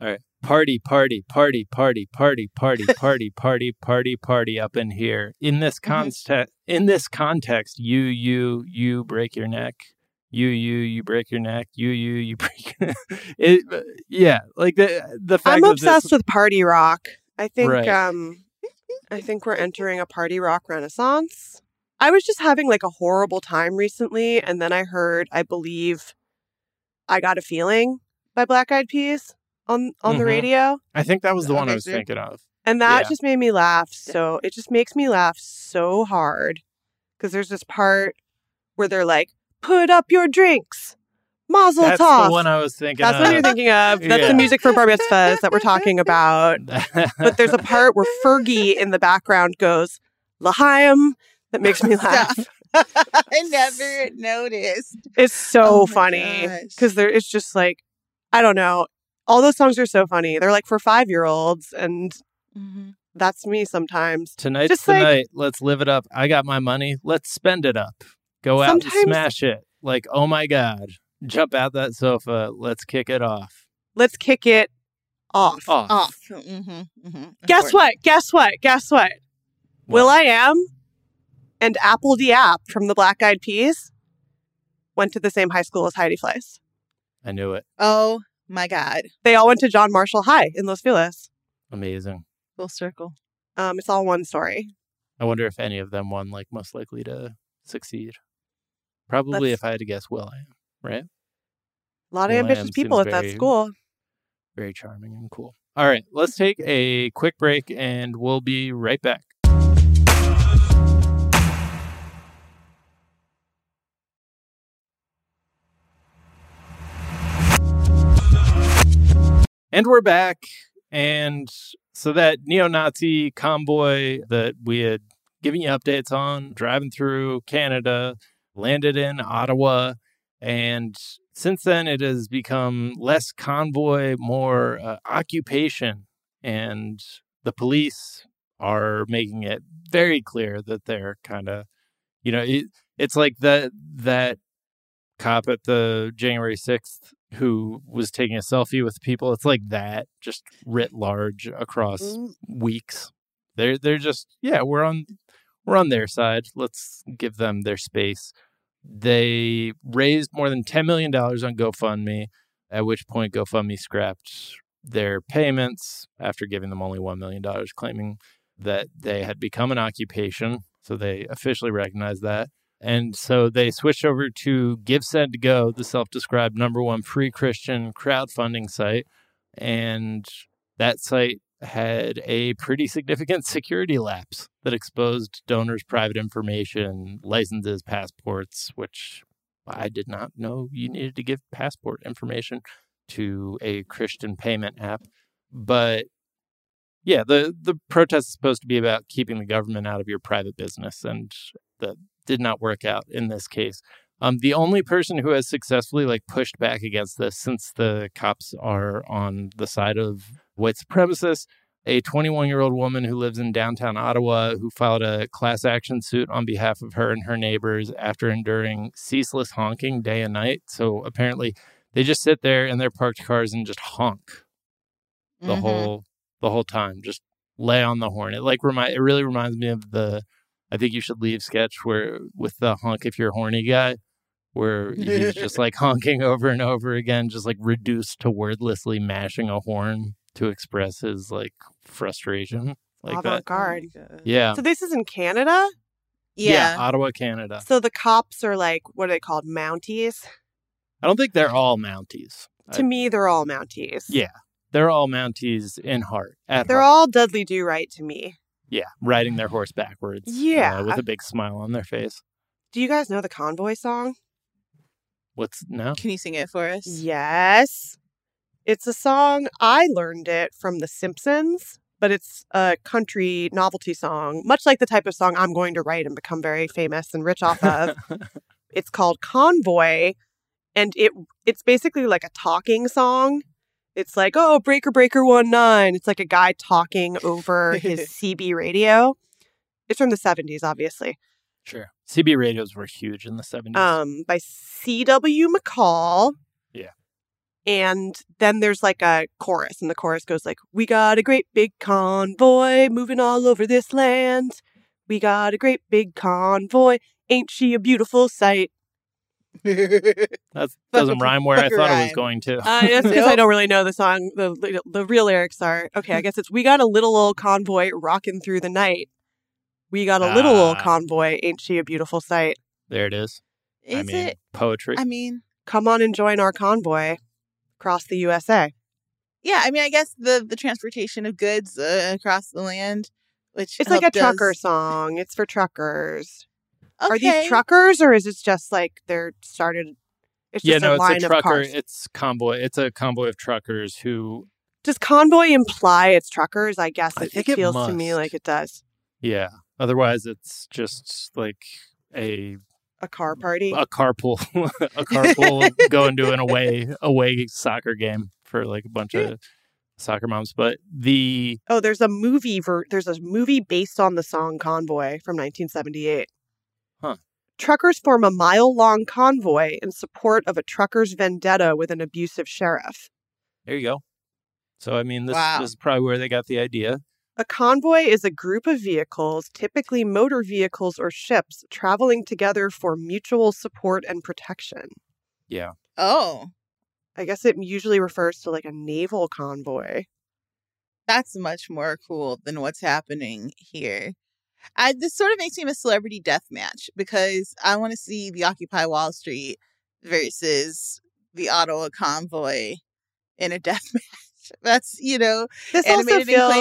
All right. Party, party, party, party, party, party, party, party, party, party up in here. In this Mhm. context, in this context, you, you, you break your neck. You, you, you break your neck. You, you, you break. it, yeah, like the the fact I'm obsessed this, with party rock. I think Right. um I think we're entering a party rock renaissance. I was just having like a horrible time recently and then I heard I believe I got a feeling by Black Eyed Peas on on the Mhm. radio I think that was the one I was so- thinking of. and that Yeah. just made me laugh so it just makes me laugh so hard cuz there's this part where they're like put up your drinks. Mazel That's tov. the one I was thinking. That's of. what you're thinking of. That's Yeah. the music for bar mitzvahs that we're talking about. But there's a part where Fergie in the background goes, L'chaim. That makes me laugh. I never noticed. It's so Oh funny because there it's just like, I don't know. All those songs are so funny. They're like for five year olds, and Mm-hmm. that's me sometimes. Tonight's Just the like- night. Let's live it up. I got my money. Let's spend it up. Go out and smash it. Like, oh my God. Jump out that sofa. Let's kick it off. Let's kick it off. Off. Off. Mm-hmm. Mm-hmm. Guess what? Guess what? Guess what? Will I Am and apl.de.ap from the Black Eyed Peas went to the same high school as Heidi Fleiss. I knew it. Oh my God. They all went to John Marshall High in Los Feliz. Amazing. Full circle. Um, it's all one story. I wonder if any of them won, like, most likely to succeed. Probably, Let's- if I had to guess, Will I am, right? A lot of Will ambitious people seems at that school. Very charming and cool. All right, let's take a quick break and we'll be right back. And we're back. And so that neo Nazi convoy that we had given you updates on, driving through Canada, landed in Ottawa. And since then, it has become less convoy, more uh, occupation. And the police are making it very clear that they're kind of, you know, it, it's like that that cop at the January 6th who was taking a selfie with people. It's like that, just writ large across Mm. weeks. They're they're just yeah, we're on we're on their side. Let's give them their space. They raised more than ten million dollars on GoFundMe, at which point GoFundMe scrapped their payments after giving them only one million dollars, claiming that they had become an occupation. So they officially recognized that. And so they switched over to GiveSendGo, the self described number one free Christian crowdfunding site. And that site had a pretty significant security lapse that exposed donors' private information, licenses, passports, which I did not know you needed to give passport information to a Christian payment app. But yeah, the, the protest is supposed to be about keeping the government out of your private business, and that did not work out in this case. Um, the only person who has successfully like pushed back against this, since the cops are on the side of white supremacists, a 21 year old woman who lives in downtown Ottawa who filed a class action suit on behalf of her and her neighbors after enduring ceaseless honking day and night. So apparently, they just sit there in their parked cars and just honk the Mhm. whole the whole time. Just lay on the horn. It like remind it really reminds me of the I think you should leave sketch where with the honk if you're a horny guy, where he's just like honking over and over again, just like reduced to wordlessly mashing a horn to express his like frustration. Like. Avant-garde. Oh yeah. So this is in Canada. Yeah. Ottawa, Canada. So the cops are like, what are they called? Mounties. I don't think they're all Mounties. To me, they're all Mounties. Yeah. They're all Mounties in heart. At They're heart. all Dudley Do Right to me. Yeah, riding their horse backwards. uh, Yeah. with a big smile on their face. Do you guys know the Convoy song? What's no? Can you sing it for us? Yes. It's a song. I learned it from The Simpsons, but it's a country novelty song, much like the type of song I'm going to write and become very famous and rich off of. it's called Convoy, and it it's basically like a talking song. It's like, oh, Breaker Breaker One Nine. It's like a guy talking over his CB radio. It's from the 70s, obviously. sure. CB radios were huge in the seventies. um, by C.W. McCall. Yeah. And then there's like a chorus, and the chorus goes like, "We got a great big convoy moving all over this land. We got a great big convoy. Ain't she a beautiful sight?" That doesn't rhyme where I fuck thought it was going to. Uh, that's because I don't really know the song. The, the the real lyrics are okay. I guess it's "We got a little old convoy rocking through the night. We got a little old Ah. convoy. Ain't she a beautiful sight? there it is. Is I mean, it? poetry. I mean, Come on and join our convoy across the USA." yeah. I mean, I guess the the transportation of goods uh, across the land, which It's like a help trucker does- song. It's for truckers. Okay. Are these truckers or is it just like they're started? It's yeah, no, a it's line a trucker. It's convoy. It's a convoy of truckers who, Does convoy imply it's truckers? I guess I it, think it it feels to me like it does. yeah. Otherwise, it's just like a A car party. a carpool, a carpool going to an away away soccer game for like a bunch eh. of soccer moms. But the oh, there's a movie. Ver- there's a movie based on the song "Convoy" from 1978. Huh. Truckers form a mile-long convoy in support of a trucker's vendetta with an abusive sheriff. there you go. So I mean, this, Wow. this is probably where they got the idea. A convoy is a group of vehicles, typically motor vehicles or ships, traveling together for mutual support and protection. Yeah. Oh, I guess it usually refers to like a naval convoy. that's much more cool than what's happening here. I, this sort of makes me a celebrity death match because I want to see the Occupy Wall Street versus the Ottawa convoy in a death match. That's you know This also feels.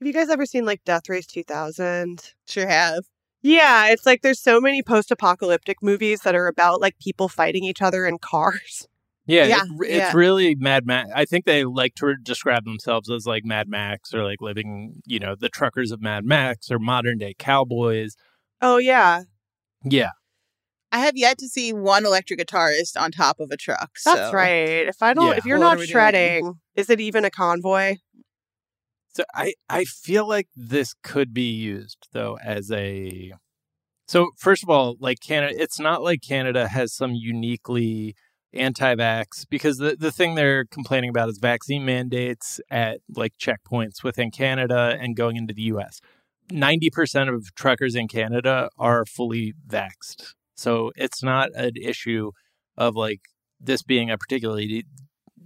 Have you guys ever seen like Death Race 2000? Sure have. Yeah, it's like there's so many post-apocalyptic movies that are about like people fighting each other in cars. Yeah, Yeah, it- it's yeah. really Mad Max. I think they like to describe themselves as like Mad Max or like living, you know, the truckers of Mad Max or modern day cowboys. Oh yeah, Yeah, I have yet to see one electric guitarist on top of a truck. that's right. If I don't, Yeah. if you're What not we doing? shredding, mm-hmm. is it even a convoy? So I I feel like this could be used though as a So first of all, like Canada it's not like Canada has some uniquely anti-vax because the the thing they're complaining about is vaccine mandates at like checkpoints within Canada and going into the US. 90% of truckers in Canada are fully vaxxed. So it's not an issue of like this being a particularly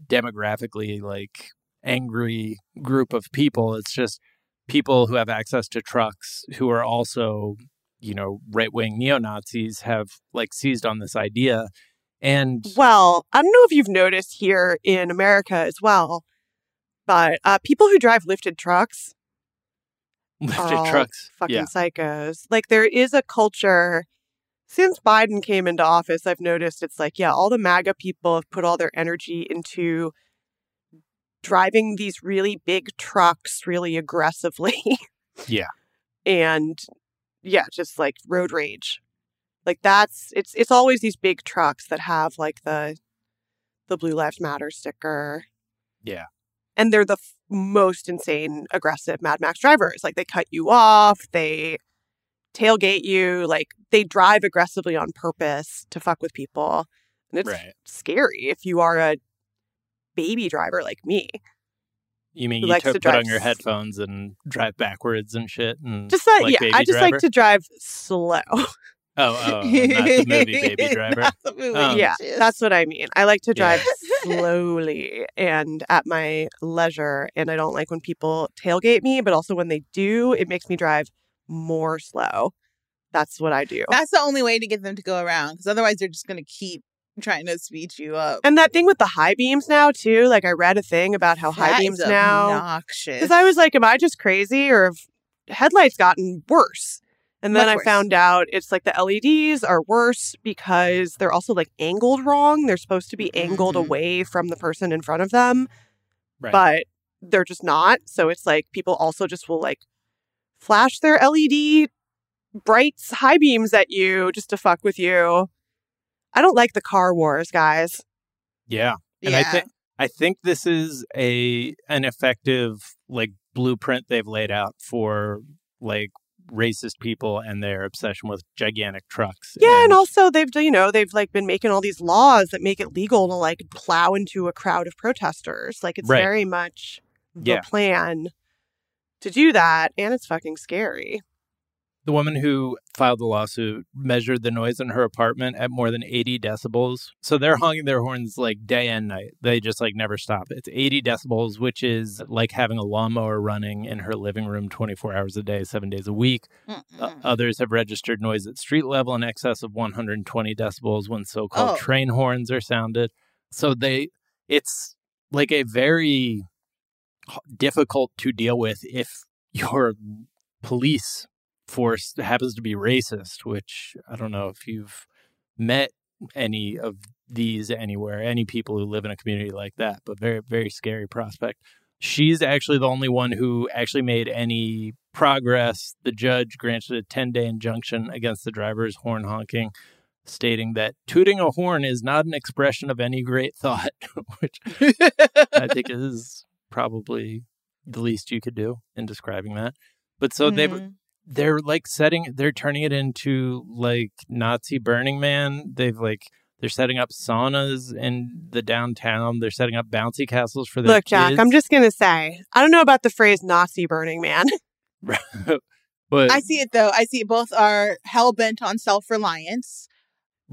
demographically like angry group of people. It's just people who have access to trucks who are also, you know, right wing neo Nazis have like seized on this idea. And Well, I don't know if you've noticed here in America as well, but uh, people who drive lifted trucks lifted trucks. fucking Yeah. psychos. Like there is a culture since Biden came into office. I've noticed it's like yeah, all the MAGA people have put all their energy into driving these really big trucks really aggressively. Yeah. and yeah, just like road rage. Like that's it's it's always these big trucks that have like the the Blue Lives Matter sticker. Yeah. And they're the f- most insane aggressive Mad Max drivers. Like they cut you off, they tailgate you, like they drive aggressively on purpose to fuck with people. And it's Right. scary if you are a baby driver like me. You mean you likes to put on your headphones and drive backwards and shit? And Just that like yeah, I just Driver? like to drive slow. Oh, oh, not the movie Baby Driver. Not the movie, Um, yeah, just- that's what I mean. I like to Yeah. drive slowly and at my leisure. And I don't like when people tailgate me, but also when they do, it makes me drive more slow. That's what I do. That's the only way to get them to go around because otherwise they're just going to keep trying to speed you up. And that thing with the high beams now too. Like I read a thing about how high beams is now. obnoxious. Because I was like, am I just crazy or have headlights gotten worse? And then Much I worse. found out it's like the LEDs are worse because they're also like angled wrong. They're supposed to be angled Mhm. away from the person in front of them, Right. but they're just not. So it's like people also just will like flash their LED brights high beams at you just to fuck with you. I don't like the car wars, guys. yeah. yeah. And I think I think this is a an effective like blueprint they've laid out for like racist people and their obsession with gigantic trucks. Yeah, and also they've you know they've like been making all these laws that make it legal to like plow into a crowd of protesters. Like it's Right. very much the Yeah. plan to do that, and it's fucking scary. The woman who filed the lawsuit measured the noise in her apartment at more than 80 decibels. So they're honking their horns like day and night. They just like never stop. It's 80 decibels, which is like having a lawnmower running in her living room 24 hours a day, seven days a week. Uh, others have registered noise at street level in excess of 120 decibels when so-called Oh. train horns are sounded. So they, it's like a very difficult to deal with if your police force happens to be racist. Which I don't know if you've met any of these anywhere, any people who live in a community like that, but very very scary prospect she's actually the only one who actually made any progress. The judge granted a 10 day injunction against the driver's horn honking, stating that tooting a horn is not an expression of any great thought, which I think is probably the least you could do in describing that. But so they've Mhm. They're like setting they're turning it into like Nazi Burning Man. They've like they're setting up saunas in the downtown. They're setting up bouncy castles for their Look, Jack, kids. I'm just gonna say I don't know about the phrase Nazi burning man. but I see it though. I see both are hell bent on self reliance.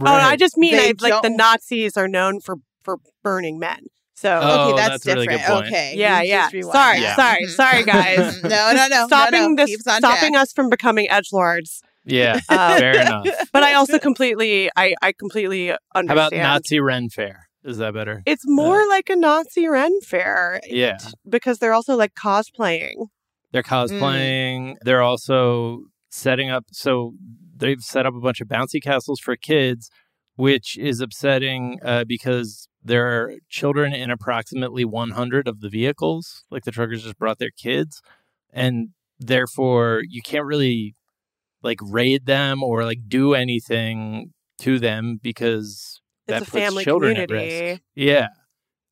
Oh, I just mean I, like the Nazis are known for for burning men. So Oh, okay, that's, that's a really good different. point. Okay. yeah, yeah. just rewind Sorry, that. sorry, Mhm. sorry, guys. No, no, no. stopping no, no. this, stopping track. us from becoming edge lords. yeah, Uh, fair enough. but I also completely, I, I completely understand. How understand. about Nazi Ren Faire? Is that better? It's more like a Nazi Ren Faire Yeah, because they're also like cosplaying. they're cosplaying. They're also setting up. So they've set up a bunch of bouncy castles for kids, which is upsetting uh, because there are children in approximately 100 of the vehicles. Like the truckers just brought their kids, and therefore you can't really like raid them or like do anything to them because It's that a puts family children at risk. Yeah.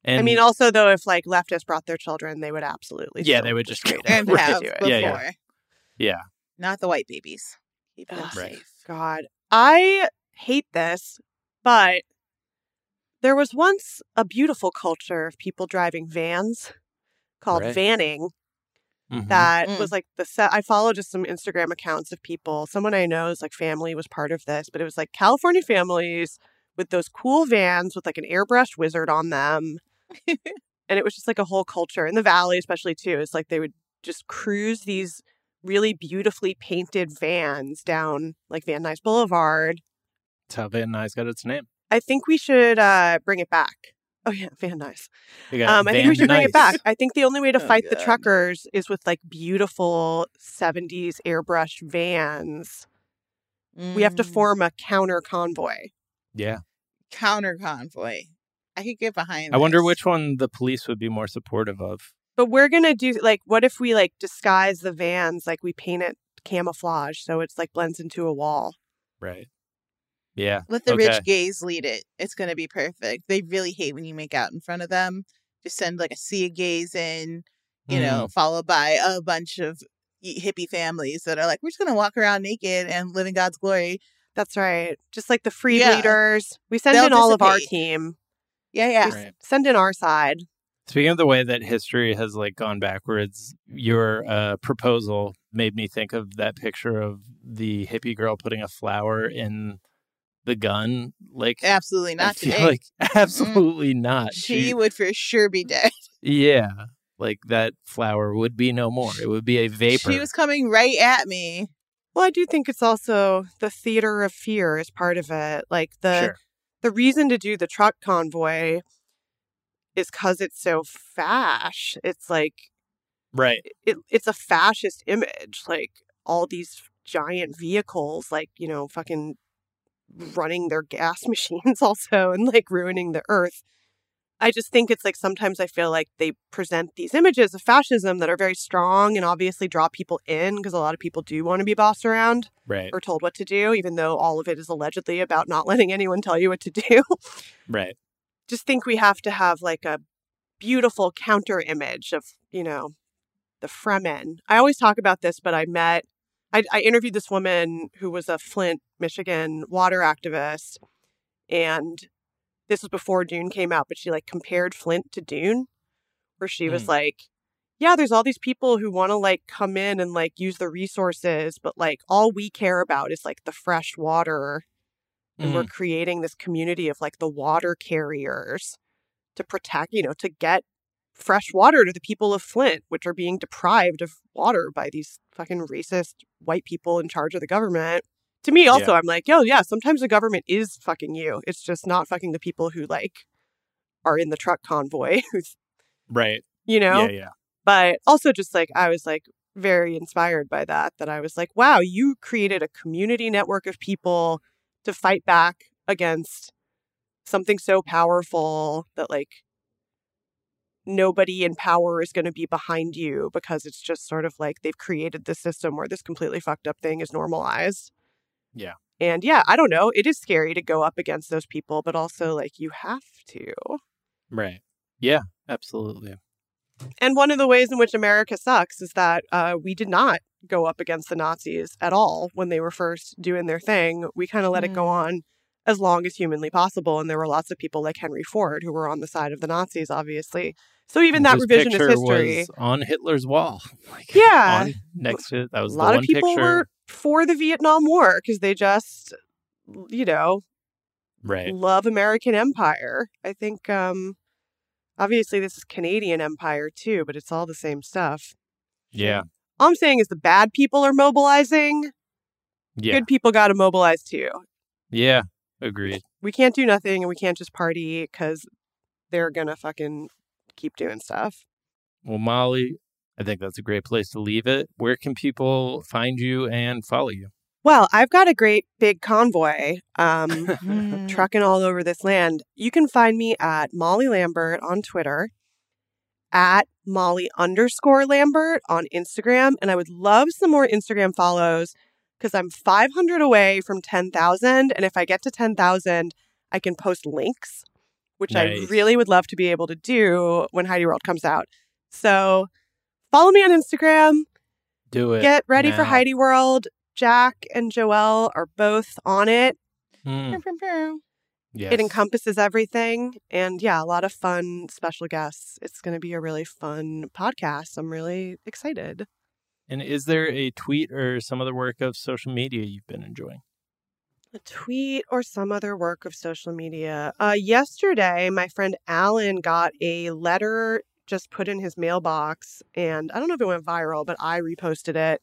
And I mean, also though, if like leftists brought their children, they would absolutely. Yeah, they would just straight go and Right. have do it. before. Yeah, yeah. yeah. Not the white babies. Keep them Ugh. Right. God, I hate this, but there was once a beautiful culture of people driving vans called Right. vanning. Mhm. that Mm. was like the set. I follow just some Instagram accounts of people. Someone I know's like family was part of this, but it was like California families with those cool vans with like an airbrushed wizard on them. and it was just like a whole culture in the valley, especially too. It's like they would just cruise these really beautifully painted vans down like Van Nuys Boulevard. That's how Van Nuys got its name. I think we should uh, bring it back. Oh yeah, Van Nuys. They Um, I think we should bring it back. I think the only way to Oh, fight the truckers is with like beautiful 70s airbrush vans. We have to Mm. form a counter convoy. Yeah. counter convoy. I could get behind. I wonder which one the police would be more supportive of. But we're going to do like what if we like disguise the vans like we paint it camouflage so it's like blends into a wall. Right. Yeah. Let the okay. rich gays lead it. It's going to be perfect. They really hate when you make out in front of them. Just send like a sea of gays in, you know, Mm. followed by a bunch of hippie families that are like, we're just going to walk around naked and live in God's glory. That's right. Just like the free Yeah. leaders. We send They'll in all of our team. Yeah, yeah. Right. send in our side. Speaking of the way that history has like gone backwards, your uh, proposal made me think of that picture of the hippie girl putting a flower in the gun. Like, Absolutely I not feel today. like mm-hmm. absolutely not. she would for sure be dead. yeah, like that flower would be no more. It would be a vapor. She was coming right at me. Well, I do think it's also the theater of fear is part of it. Like the sure. the reason to do the truck convoy is because it's so fash. It's like Right. it, it's a fascist image like all these giant vehicles like you know fucking running their gas machines also and like ruining the earth i just think it's like sometimes i feel like they present these images of fascism that are very strong and obviously draw people in because a lot of people do want to be bossed around Right. or told what to do even though all of it is allegedly about not letting anyone tell you what to do Right. just think we have to have like a beautiful counter image of, you know, the Fremen. I always talk about this, but I met, I, I interviewed this woman who was a Flint, Michigan water activist. And this was before Dune came out, but she like compared Flint to Dune, where she was Mm. like, yeah, there's all these people who want to like come in and like use the resources, but like all we care about is like the fresh water and we're Mm. creating this community of like the water carriers to protect, you know, to get fresh water to the people of Flint, which are being deprived of water by these fucking racist white people in charge of the government. To me, also, I'm like, yo, yeah, sometimes the government is fucking you. It's just not fucking the people who like are in the truck convoy, Right. you know? Yeah. Yeah. but also just like I was like very inspired by that that I was like wow you created a community network of people to fight back against something so powerful that like nobody in power is going to be behind you because it's just sort of like they've created this system where this completely fucked up thing is normalized Yeah. and yeah I don't know it is scary to go up against those people but also like you have to Right. Yeah. Absolutely. And one of the ways in which America sucks is that uh, we did not go up against the Nazis at all when they were first doing their thing. We kind of let it go on as long as humanly possible. And there were lots of people like Henry Ford who were on the side of the Nazis, obviously. So even that His revisionist history. was on Hitler's wall. Like, Yeah. on- next to that was a lot of people picture. were for the Vietnam War because they just, you know, Right. love American empire. I think, um, obviously, this is Canadian empire too, but it's all the same stuff. Yeah. All I'm saying is the bad people are mobilizing. Yeah. Good people got to mobilize too. Yeah. Agreed. We can't do nothing and we can't just party because they're going to fucking keep doing stuff. Well, Molly, I think that's a great place to leave it. Where can people find you and follow you? Well, I've got a great big convoy um, Mm. trucking all over this land. You can find me at Molly Lambert on Twitter, at Molly underscore Lambert on Instagram. And I would love some more Instagram follows because I'm 500 away from 10,000. And if I get to 10,000, I can post links, which I really would love to be able to do when Heidi World comes out. So follow me on Instagram. Do it. Get ready for. Heidi World. Jack and Joelle are both on it. Mm, yes. It encompasses everything. And yeah, a lot of fun special guests. It's going to be a really fun podcast. I'm really excited. And is there a tweet or some other work of social media you've been enjoying? A tweet or some other work of social media. Uh, yesterday, my friend Alan got a letter just put in his mailbox, and I don't know if it went viral, but I reposted it.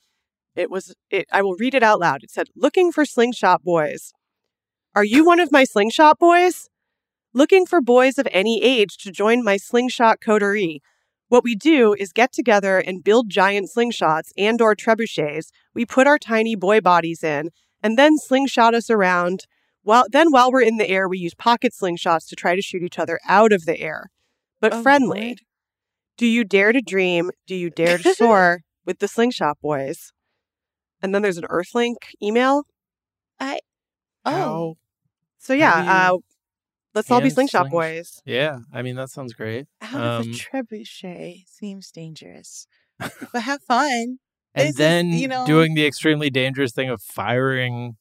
It was it. I will read it out loud. It said, "Looking for slingshot boys. Are you one of my slingshot boys? Looking for boys of any age to join my slingshot coterie." What we do is get together and build giant slingshots and or trebuchets. We put our tiny boy bodies in and then slingshot us around. While then while we're in the air, we use pocket slingshots to try to shoot each other out of the air. But Oh, friendly. Lord. Do you dare to dream? Do you dare to soar with the slingshot boys? And then there's an Earthlink email. I Oh, How- So yeah, do you uh, let's all be slingshot slingsh- boys. Yeah. I mean, that sounds great. out of Um, a trebuchet seems dangerous, but have fun. And This is, then you know- doing the extremely dangerous thing of firing,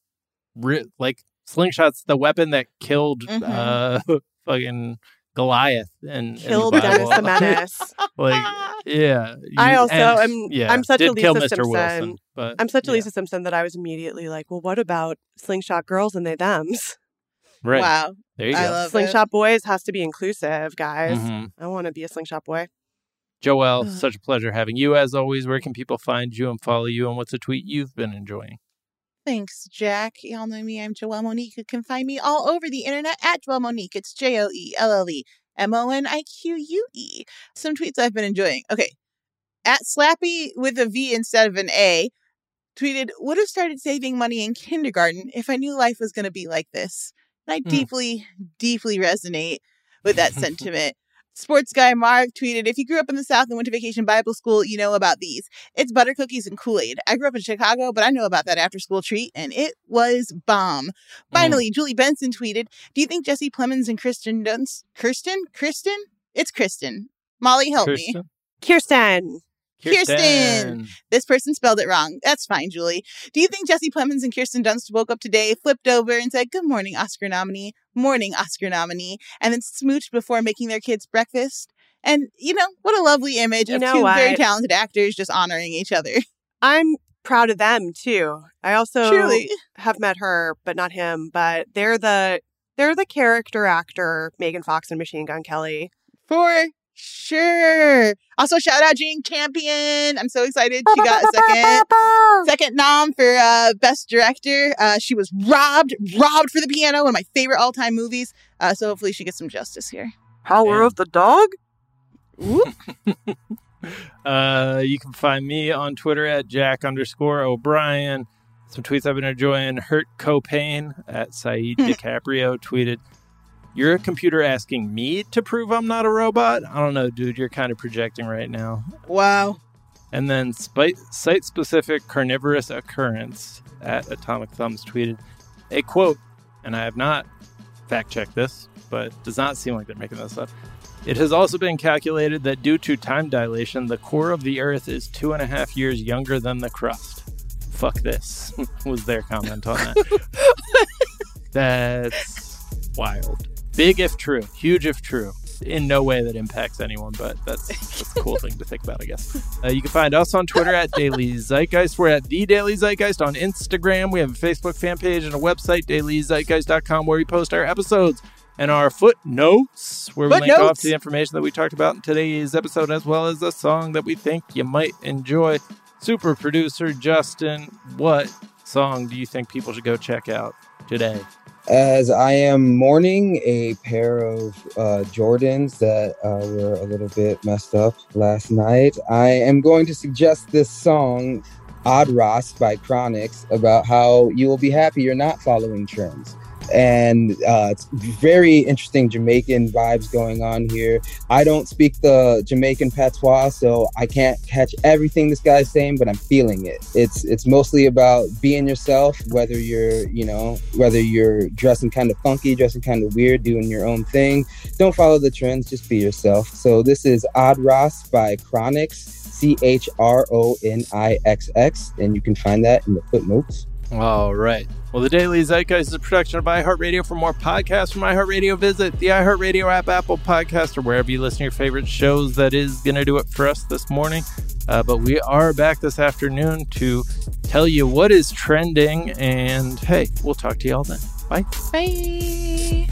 ri- like slingshots, the weapon that killed Mhm. uh, fucking Goliath and Killed the Dennis the Menace. like, yeah. I also and- am- Yeah, I'm such a Lisa Mr. Wilson, Simpson. but I'm such a yeah, Lisa Simpson that I was immediately like, well, what about slingshot girls and they thems? Right. Wow, There you I go. love it. Slingshot boys has to be inclusive, guys. Mhm. I want to be a slingshot boy. Joelle, such a pleasure having you as always. Where can people find you and follow you? And what's a tweet you've been enjoying? Thanks, Jack. Y'all know me. I'm Joelle Monique. You can find me all over the internet at Joelle Monique. It's J O E L L E M O N I Q U E. Some tweets I've been enjoying. Okay. At Slappy with a V instead of an A tweeted, Would have started saving money in kindergarten if I knew life was going to be like this. And I Hmm. deeply, deeply resonate with that sentiment. Sports guy Mark tweeted, If you grew up in the South and went to vacation Bible school, you know about these. It's butter cookies and Kool Aid. I grew up in Chicago, but I know about that after school treat, and it was bomb. Finally, Julie Benson tweeted, Do you think Jesse Plemons and Kristen Dunst, Kirsten? Kristen? It's Kristen. Molly, help me. Kirsten? Kirsten. Kirsten. This person spelled it wrong. That's fine, Julie. Do you think Jesse Plemons and Kirsten Dunst woke up today, flipped over, and said, Good morning, Oscar nominee, morning, Oscar nominee, and then smooched before making their kids breakfast? And, you know, what a lovely image You of know two very talented actors just honoring each other. I'm proud of them too. I also Truly. have met her, but not him. But they're the they're the character actor Megan Fox and Machine Gun Kelly. For sure. Also, shout out Jane Campion. I'm so excited. She got a second. Second nom for uh, best director. Uh, she was robbed, robbed for the piano. One of my favorite all-time movies. Uh, so hopefully she gets some justice here. Power Yeah. of the dog. Uh, you can find me on Twitter at Jack underscore O'Brien. Some tweets I've been enjoying. Hurt Copain at Saeed DiCaprio tweeted, You're a computer asking me to prove I'm not a robot? I don't know, dude. You're kind of projecting right now. Wow. And then site specific carnivorous occurrence at Atomic Thumbs tweeted a quote, and I have not fact checked this, but it does not seem like they're making this up. It has also been calculated that due to time dilation, the core of the Earth is two and a half years younger than the crust. Fuck this, was their comment on that. That's wild. Big if true, huge if true. In no way that impacts anyone, but that's, that's a cool thing to think about, I guess. Uh, you can find us on Twitter at Daily Zeitgeist. We're at The Daily Zeitgeist on Instagram. We have a Facebook fan page and a website, dailyzeitgeist.com, where we post our episodes and our footnotes, where we link off Footnotes. to the information that we talked about in today's episode, as well as a song that we think you might enjoy. Super producer Justin, what song do you think people should go check out today? As I am mourning a pair of uh, Jordans that uh, were a little bit messed up last night, I am going to suggest this song, Odd Ras by Chronixx, about how you will be happy you're not following trends. And uh, it's very interesting Jamaican vibes going on here. I don't speak the Jamaican patois, so I can't catch everything this guy's saying, but I'm feeling it. It's it's mostly about being yourself, whether you're you know whether you're dressing kind of funky, dressing kind of weird, doing your own thing. Don't follow the trends, just be yourself. So this is Odd Ras by Chronixx, C H R O N I X X, and you can find that in the footnotes. All right. Well, the Daily Zeitgeist is a production of iHeartRadio. For more podcasts from iHeartRadio, visit the iHeartRadio app, Apple Podcast, or wherever you listen to your favorite shows. That is going to do it for us this morning. Uh, but we are back this afternoon to tell you what is trending. And hey, we'll talk to you all then. Bye. Bye.